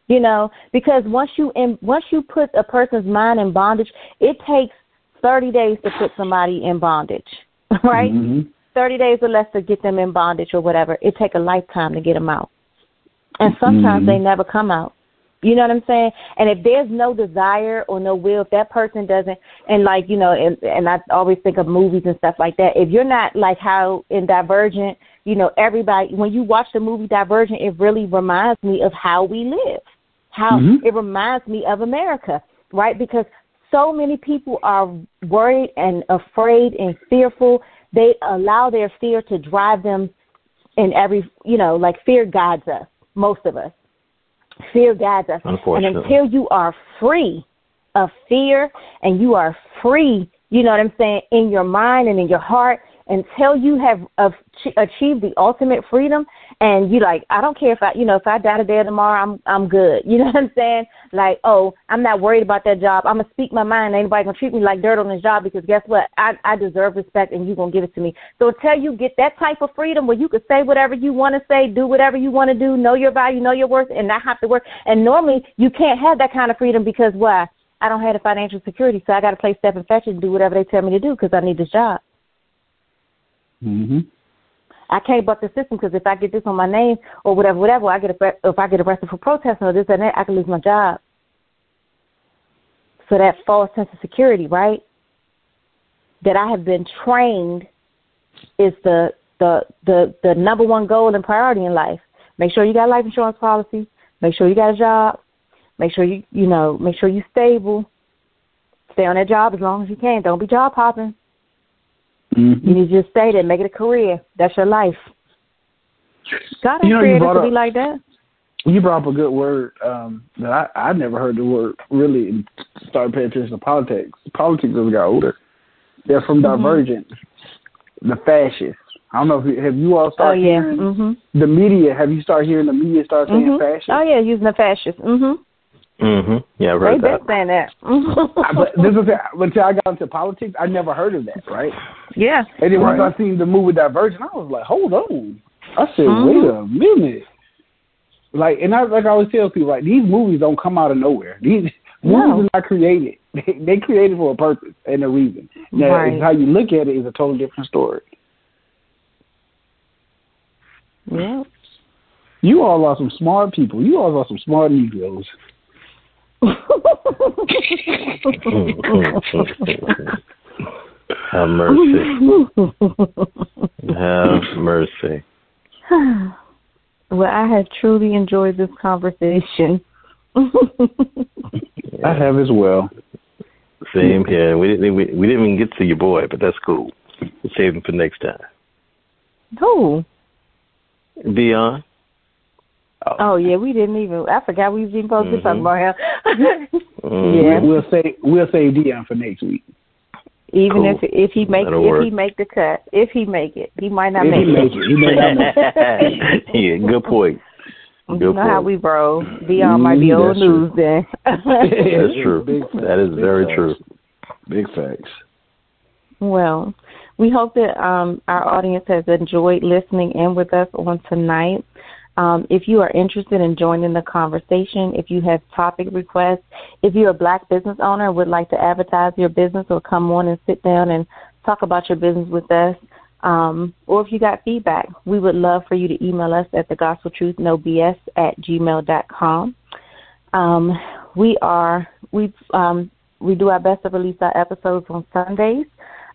you know, because once you in once you put a person's mind in bondage, it takes thirty days to put somebody in bondage, right? Mm-hmm. Thirty days or less to get them in bondage or whatever. It take a lifetime to get them out, and sometimes Mhm. they never come out. You know what I'm saying? And if there's no desire or no will, if that person doesn't, and like you know, and and I always think of movies and stuff like that. If you're not like how in Divergent, you know, everybody when you watch the movie Divergent, it really reminds me of how we live. How mm-hmm. it reminds me of America, right? Because so many people are worried and afraid and fearful. They allow their fear to drive them in every, you know, like fear guides us, most of us. Fear guides us. And until you are free of fear and you are free, you know what I'm saying, in your mind and in your heart, until you have achieved the ultimate freedom and you like i don't care if i you know if i die today or tomorrow i'm i'm good. You know what i'm saying? Like oh i'm not worried about that job. I'm gonna speak my mind. Ain't nobody gonna treat me like dirt on this job because guess what? I i deserve respect and you're gonna give it to me. So until you get that type of freedom where you can say whatever you want to say do whatever you want to do know your value know your worth and not have to work. And normally you can't have that kind of freedom because why? I don't have the financial security so i got to play step and fetch and do whatever they tell me to do because i need this job. Mhm. I can't buck the system because if I get this on my name or whatever, whatever, I get a, if I get arrested for protesting or this and that, I can lose my job. So that false sense of security, right? That I have been trained is the the the the number one goal and priority in life. Make sure you got a life insurance policy. Make sure you got a job. Make sure you you know make sure you stable. Stay on that job as long as you can. Don't be job hopping. Mm-hmm. You need to just stay there, make it a career. That's your life. God you know, created us to be like that. You brought up a good word um, that I I never heard the word really started paying attention to politics. Politics as I got older. They're from mm-hmm. Divergent, the fascists. I don't know if you, have you all started oh, yeah. hearing mm-hmm. the media. Have you started hearing the media start saying mm-hmm. fascist? Oh yeah, using the fascist. Mhm. Mhm. Yeah, I've they that. They've saying that. but this is until I got into politics, I never heard of that, right? Yeah. And then right. once I seen the movie Divergent, I was like, hold on. I said, mm-hmm. wait a minute. Like, and I like I always tell people, like these movies don't come out of nowhere. These no. movies are not created; they, they created for a purpose and a reason. Now, right. how you look at it is a totally different story. Yeah. You all are some smart people. You all are some smart Negroes. Have mercy. Have mercy. Well, I have truly enjoyed this conversation. I have as well. Same here. We didn't we, we didn't even get to your boy, but that's cool. We'll save him for next time. Who? Dion. Oh. oh yeah, we didn't even. I forgot we was even supposed mm-hmm. to talk about him. mm-hmm. Yeah, we'll say we'll save Dion for next week. Even cool. if if he make That'll if work. he make the cut, if he make it, he might not If make he make it, he may not make it. yeah, good point. Good you know point. how we roll. Dion might be Mm, old that's news then. That's true. That is Big very facts. true. Big facts. Well, we hope that um, our audience has enjoyed listening in with us on tonight. Um, if you are interested in joining the conversation, if you have topic requests, if you're a black business owner and would like to advertise your business or come on and sit down and talk about your business with us, um, or if you got feedback, we would love for you to email us at the gospel truth no bs at gmail dot com. Um, we are we um, we do our best to release our episodes on Sundays.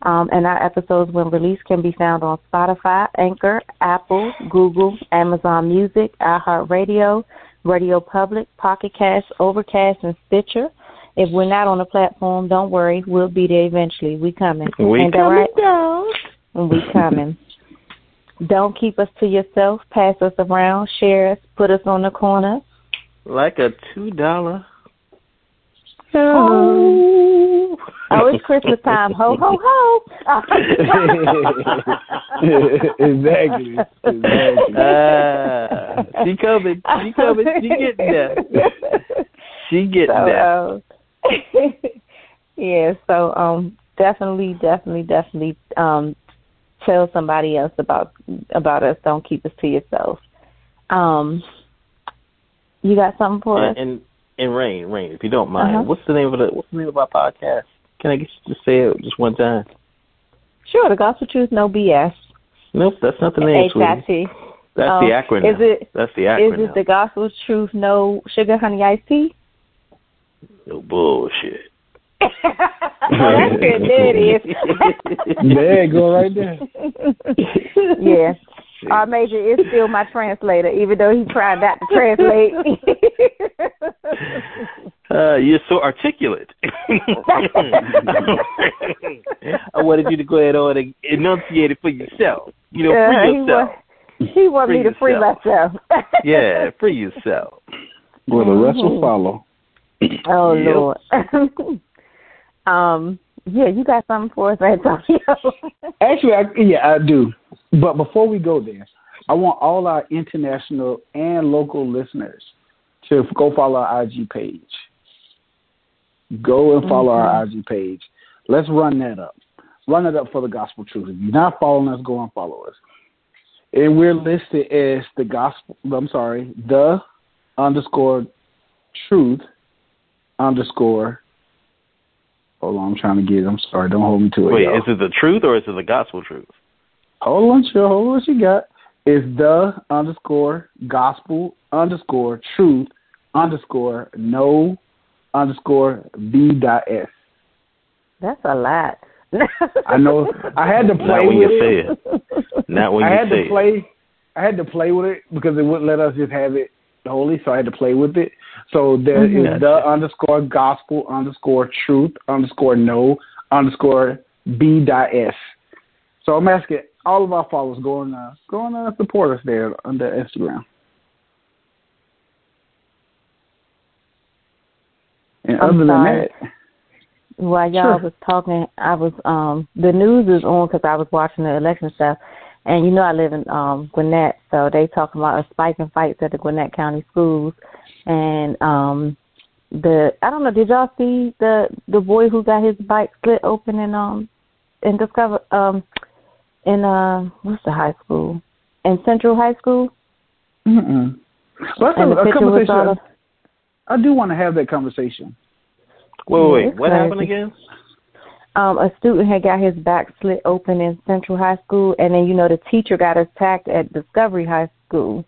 Um, and our episodes, when released, can be found on Spotify, Anchor, Apple, Google, Amazon Music, iHeartRadio, Radio Public, Pocket Cast, Overcast, and Stitcher. If we're not on the platform, don't worry, we'll be there eventually. We coming. We Ain't that coming right? down. We coming. don't keep us to yourself. Pass us around. Share us. Put us on the corner. Like a two dollar. Oh. Oh, it's Christmas time. Ho, ho, ho. exactly. Exactly. Uh, she coming. She coming. She getting there. She getting so, there. uh, yeah, so um definitely, definitely, definitely um tell somebody else about about us. Don't keep us to yourself. Um you got something for us? And, and and Rain, Rain, if you don't mind, Uh-huh. what's the name of the what's the name of our podcast? Can I get you to say it just one time? Sure, the gospel truth, no BS. Nope, that's not the name, sweetie. H-I-T. That's um, the acronym. Is it? That's the acronym. Is it the gospel truth? No sugar, honey, iced tea. No bullshit. oh, that's it. There it is. there go, right there. yeah. R Major is still my translator, even though he tried not to translate. uh, you're so articulate. I wanted you to go ahead on and enunciate it for yourself. You know, free uh, yourself. He, want, he want free me to free yourself. myself. yeah, free yourself. Well, the rest will follow. Oh Yep. Lord. um. Yeah, you got something for us, Antonio? Actually, I, yeah, I do. But before we go there, I want all our international and local listeners to go follow our IG page. Go and follow our mm-hmm. IG page. Let's run that up. Run it up for the gospel truth. If you're not following us, go and follow us. And we're listed as the gospel. I'm sorry, the underscore truth underscore. Hold on, I'm trying to get. it. I'm sorry. Don't hold me to it. Wait, y'all. is it the truth or is it the gospel truth? Hold on, chill. Hold on, what you got? Is the underscore gospel underscore truth underscore no underscore b dot s. That's a lot. I know. I had to play Not when with you it. say it. Not when I you had to play. I had to play with it because it wouldn't let us just have it holy, so I had to play with it. So there is Mhm. the underscore gospel underscore truth underscore no underscore b dot s. So I'm asking all of our followers go and uh, go and uh, support us there on the Instagram. And I'm other than that, While y'all Sure. was talking, I was um the news is on because I was watching the election stuff, and you know I live in um Gwinnett, so they talking about a spike in fights at the Gwinnett County schools, and um the I don't know, did y'all see the the boy who got his bike split open in um in Discover um in uh what's the high school in Central High School, mm-mm. Well, that's and a, a conversation. of, I do want to have that conversation. Wait, Yeah, wait, what crazy. happened again? Um, a student had got his back slit open in Central High School, and then you know the teacher got attacked at Discovery High School.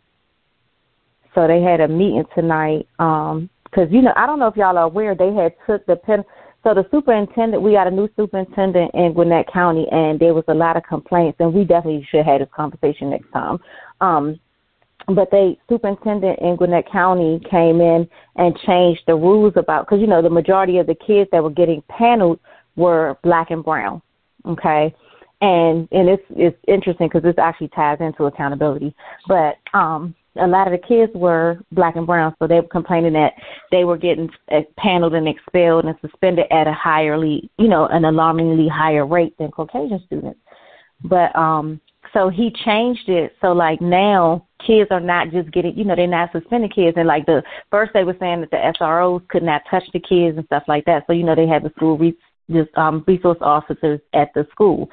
So they had a meeting tonight. Um, because you know I don't know if y'all are aware they had took the pen. So the superintendent, we got a new superintendent in Gwinnett County, and there was a lot of complaints, and we definitely should have had this conversation next time. Um, but they superintendent in Gwinnett County came in and changed the rules about because you know the majority of the kids that were getting paneled were black and brown, okay, and and it's it's interesting because this actually ties into accountability, but um a lot of the kids were black and brown, so they were complaining that they were getting uh, paneled and expelled and suspended at a higherly, you know, an alarmingly higher rate than Caucasian students. But um so he changed it. So like now kids are not just getting you know they're not suspending kids. And like the first they were saying that the SROs could not touch the kids and stuff like that. So you know they had the school re- just um resource officers at the school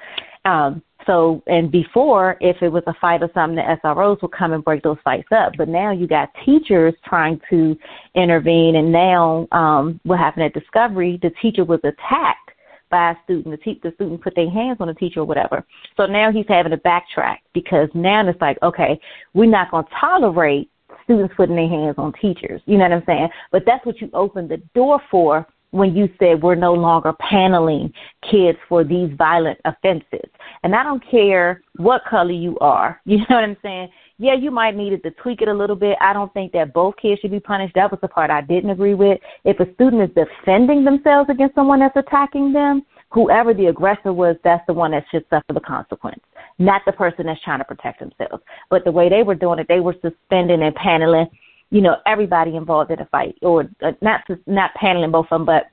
um so and before if it was a fight or something the SROs would come and break those fights up but now you got teachers trying to intervene and now um what happened at discovery the teacher was attacked by a student. The, te- the student put their hands on the teacher or whatever. So now he's having to backtrack because now it's like, okay, we're not going to tolerate students putting their hands on teachers. You know what I'm saying? But that's what you open the door for when you said we're no longer paneling kids for these violent offenses. And I don't care what color you are. You know what I'm saying? Yeah, you might need it to tweak it a little bit. I don't think that both kids should be punished. That was the part I didn't agree with. If a student is defending themselves against someone that's attacking them, whoever the aggressor was, that's the one that should suffer the consequence, not the person that's trying to protect themselves. But the way they were doing it, they were suspending and paneling, you know, everybody involved in a fight, or uh, not not paneling both of them, but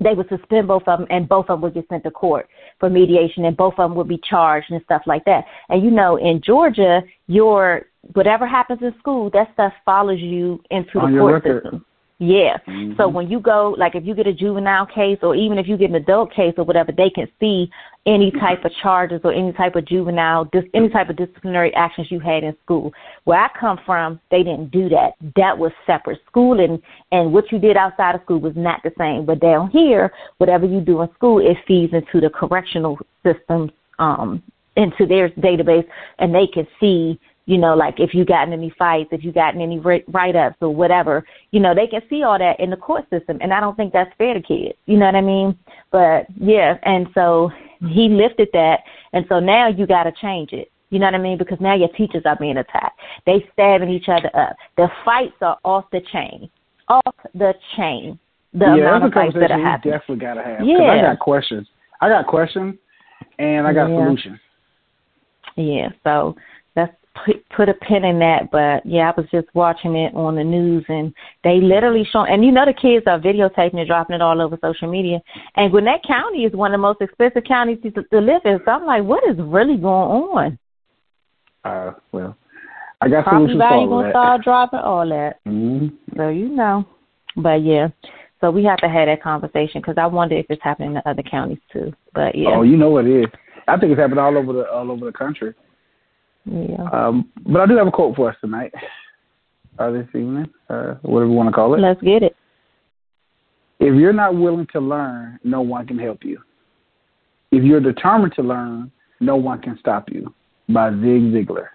they would suspend both of them and both of them would get sent to court for mediation and both of them would be charged and stuff like that. And you know, in Georgia, your whatever happens in school, that stuff follows you into On the court record. system. Yeah. Mm-hmm. So when you go, like if you get a juvenile case or even if you get an adult case or whatever, they can see any type of charges or any type of juvenile, dis, any type of disciplinary actions you had in school. Where I come from, they didn't do that. That was separate. School and and what you did outside of school was not the same. But down here, whatever you do in school, it feeds into the correctional systems, um, into their database, and they can see you know, like if you gotten any fights, if you gotten any write ups or whatever, you know, they can see all that in the court system. And I don't think that's fair to kids. You know what I mean? But yeah, and so he lifted that. And so now you got to change it. You know what I mean? Because now your teachers are being attacked. They stabbing each other up. The fights are off the chain. Off the chain. The yeah, amount of fights that are happening. definitely got to have. Yeah. I got questions. I got questions and I got yeah. solutions. Yeah, so put put a pin in that. But yeah, I was just watching it on the news, and they literally show. And you know, the kids are videotaping and dropping it all over social media. And Gwinnett County is one of the most expensive counties to, to live in. So I'm like, what is really going on? Uh, well, I got Property value gonna that. start dropping all that. Mm-hmm. So you know, but yeah. So we have to have that conversation because I wonder if it's happening in other counties too. But yeah. Oh, you know what it is. I think it's happening all over the all over the country. Yeah. Um, but I do have a quote for us tonight, uh, this evening, uh, whatever you want to call it. Let's get it. If you're not willing to learn, no one can help you. If you're determined to learn, no one can stop you. By Zig Ziglar.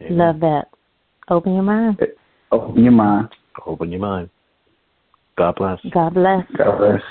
Amen. Love that. Open your mind. Open your mind. Open your mind. God bless. God bless. God bless.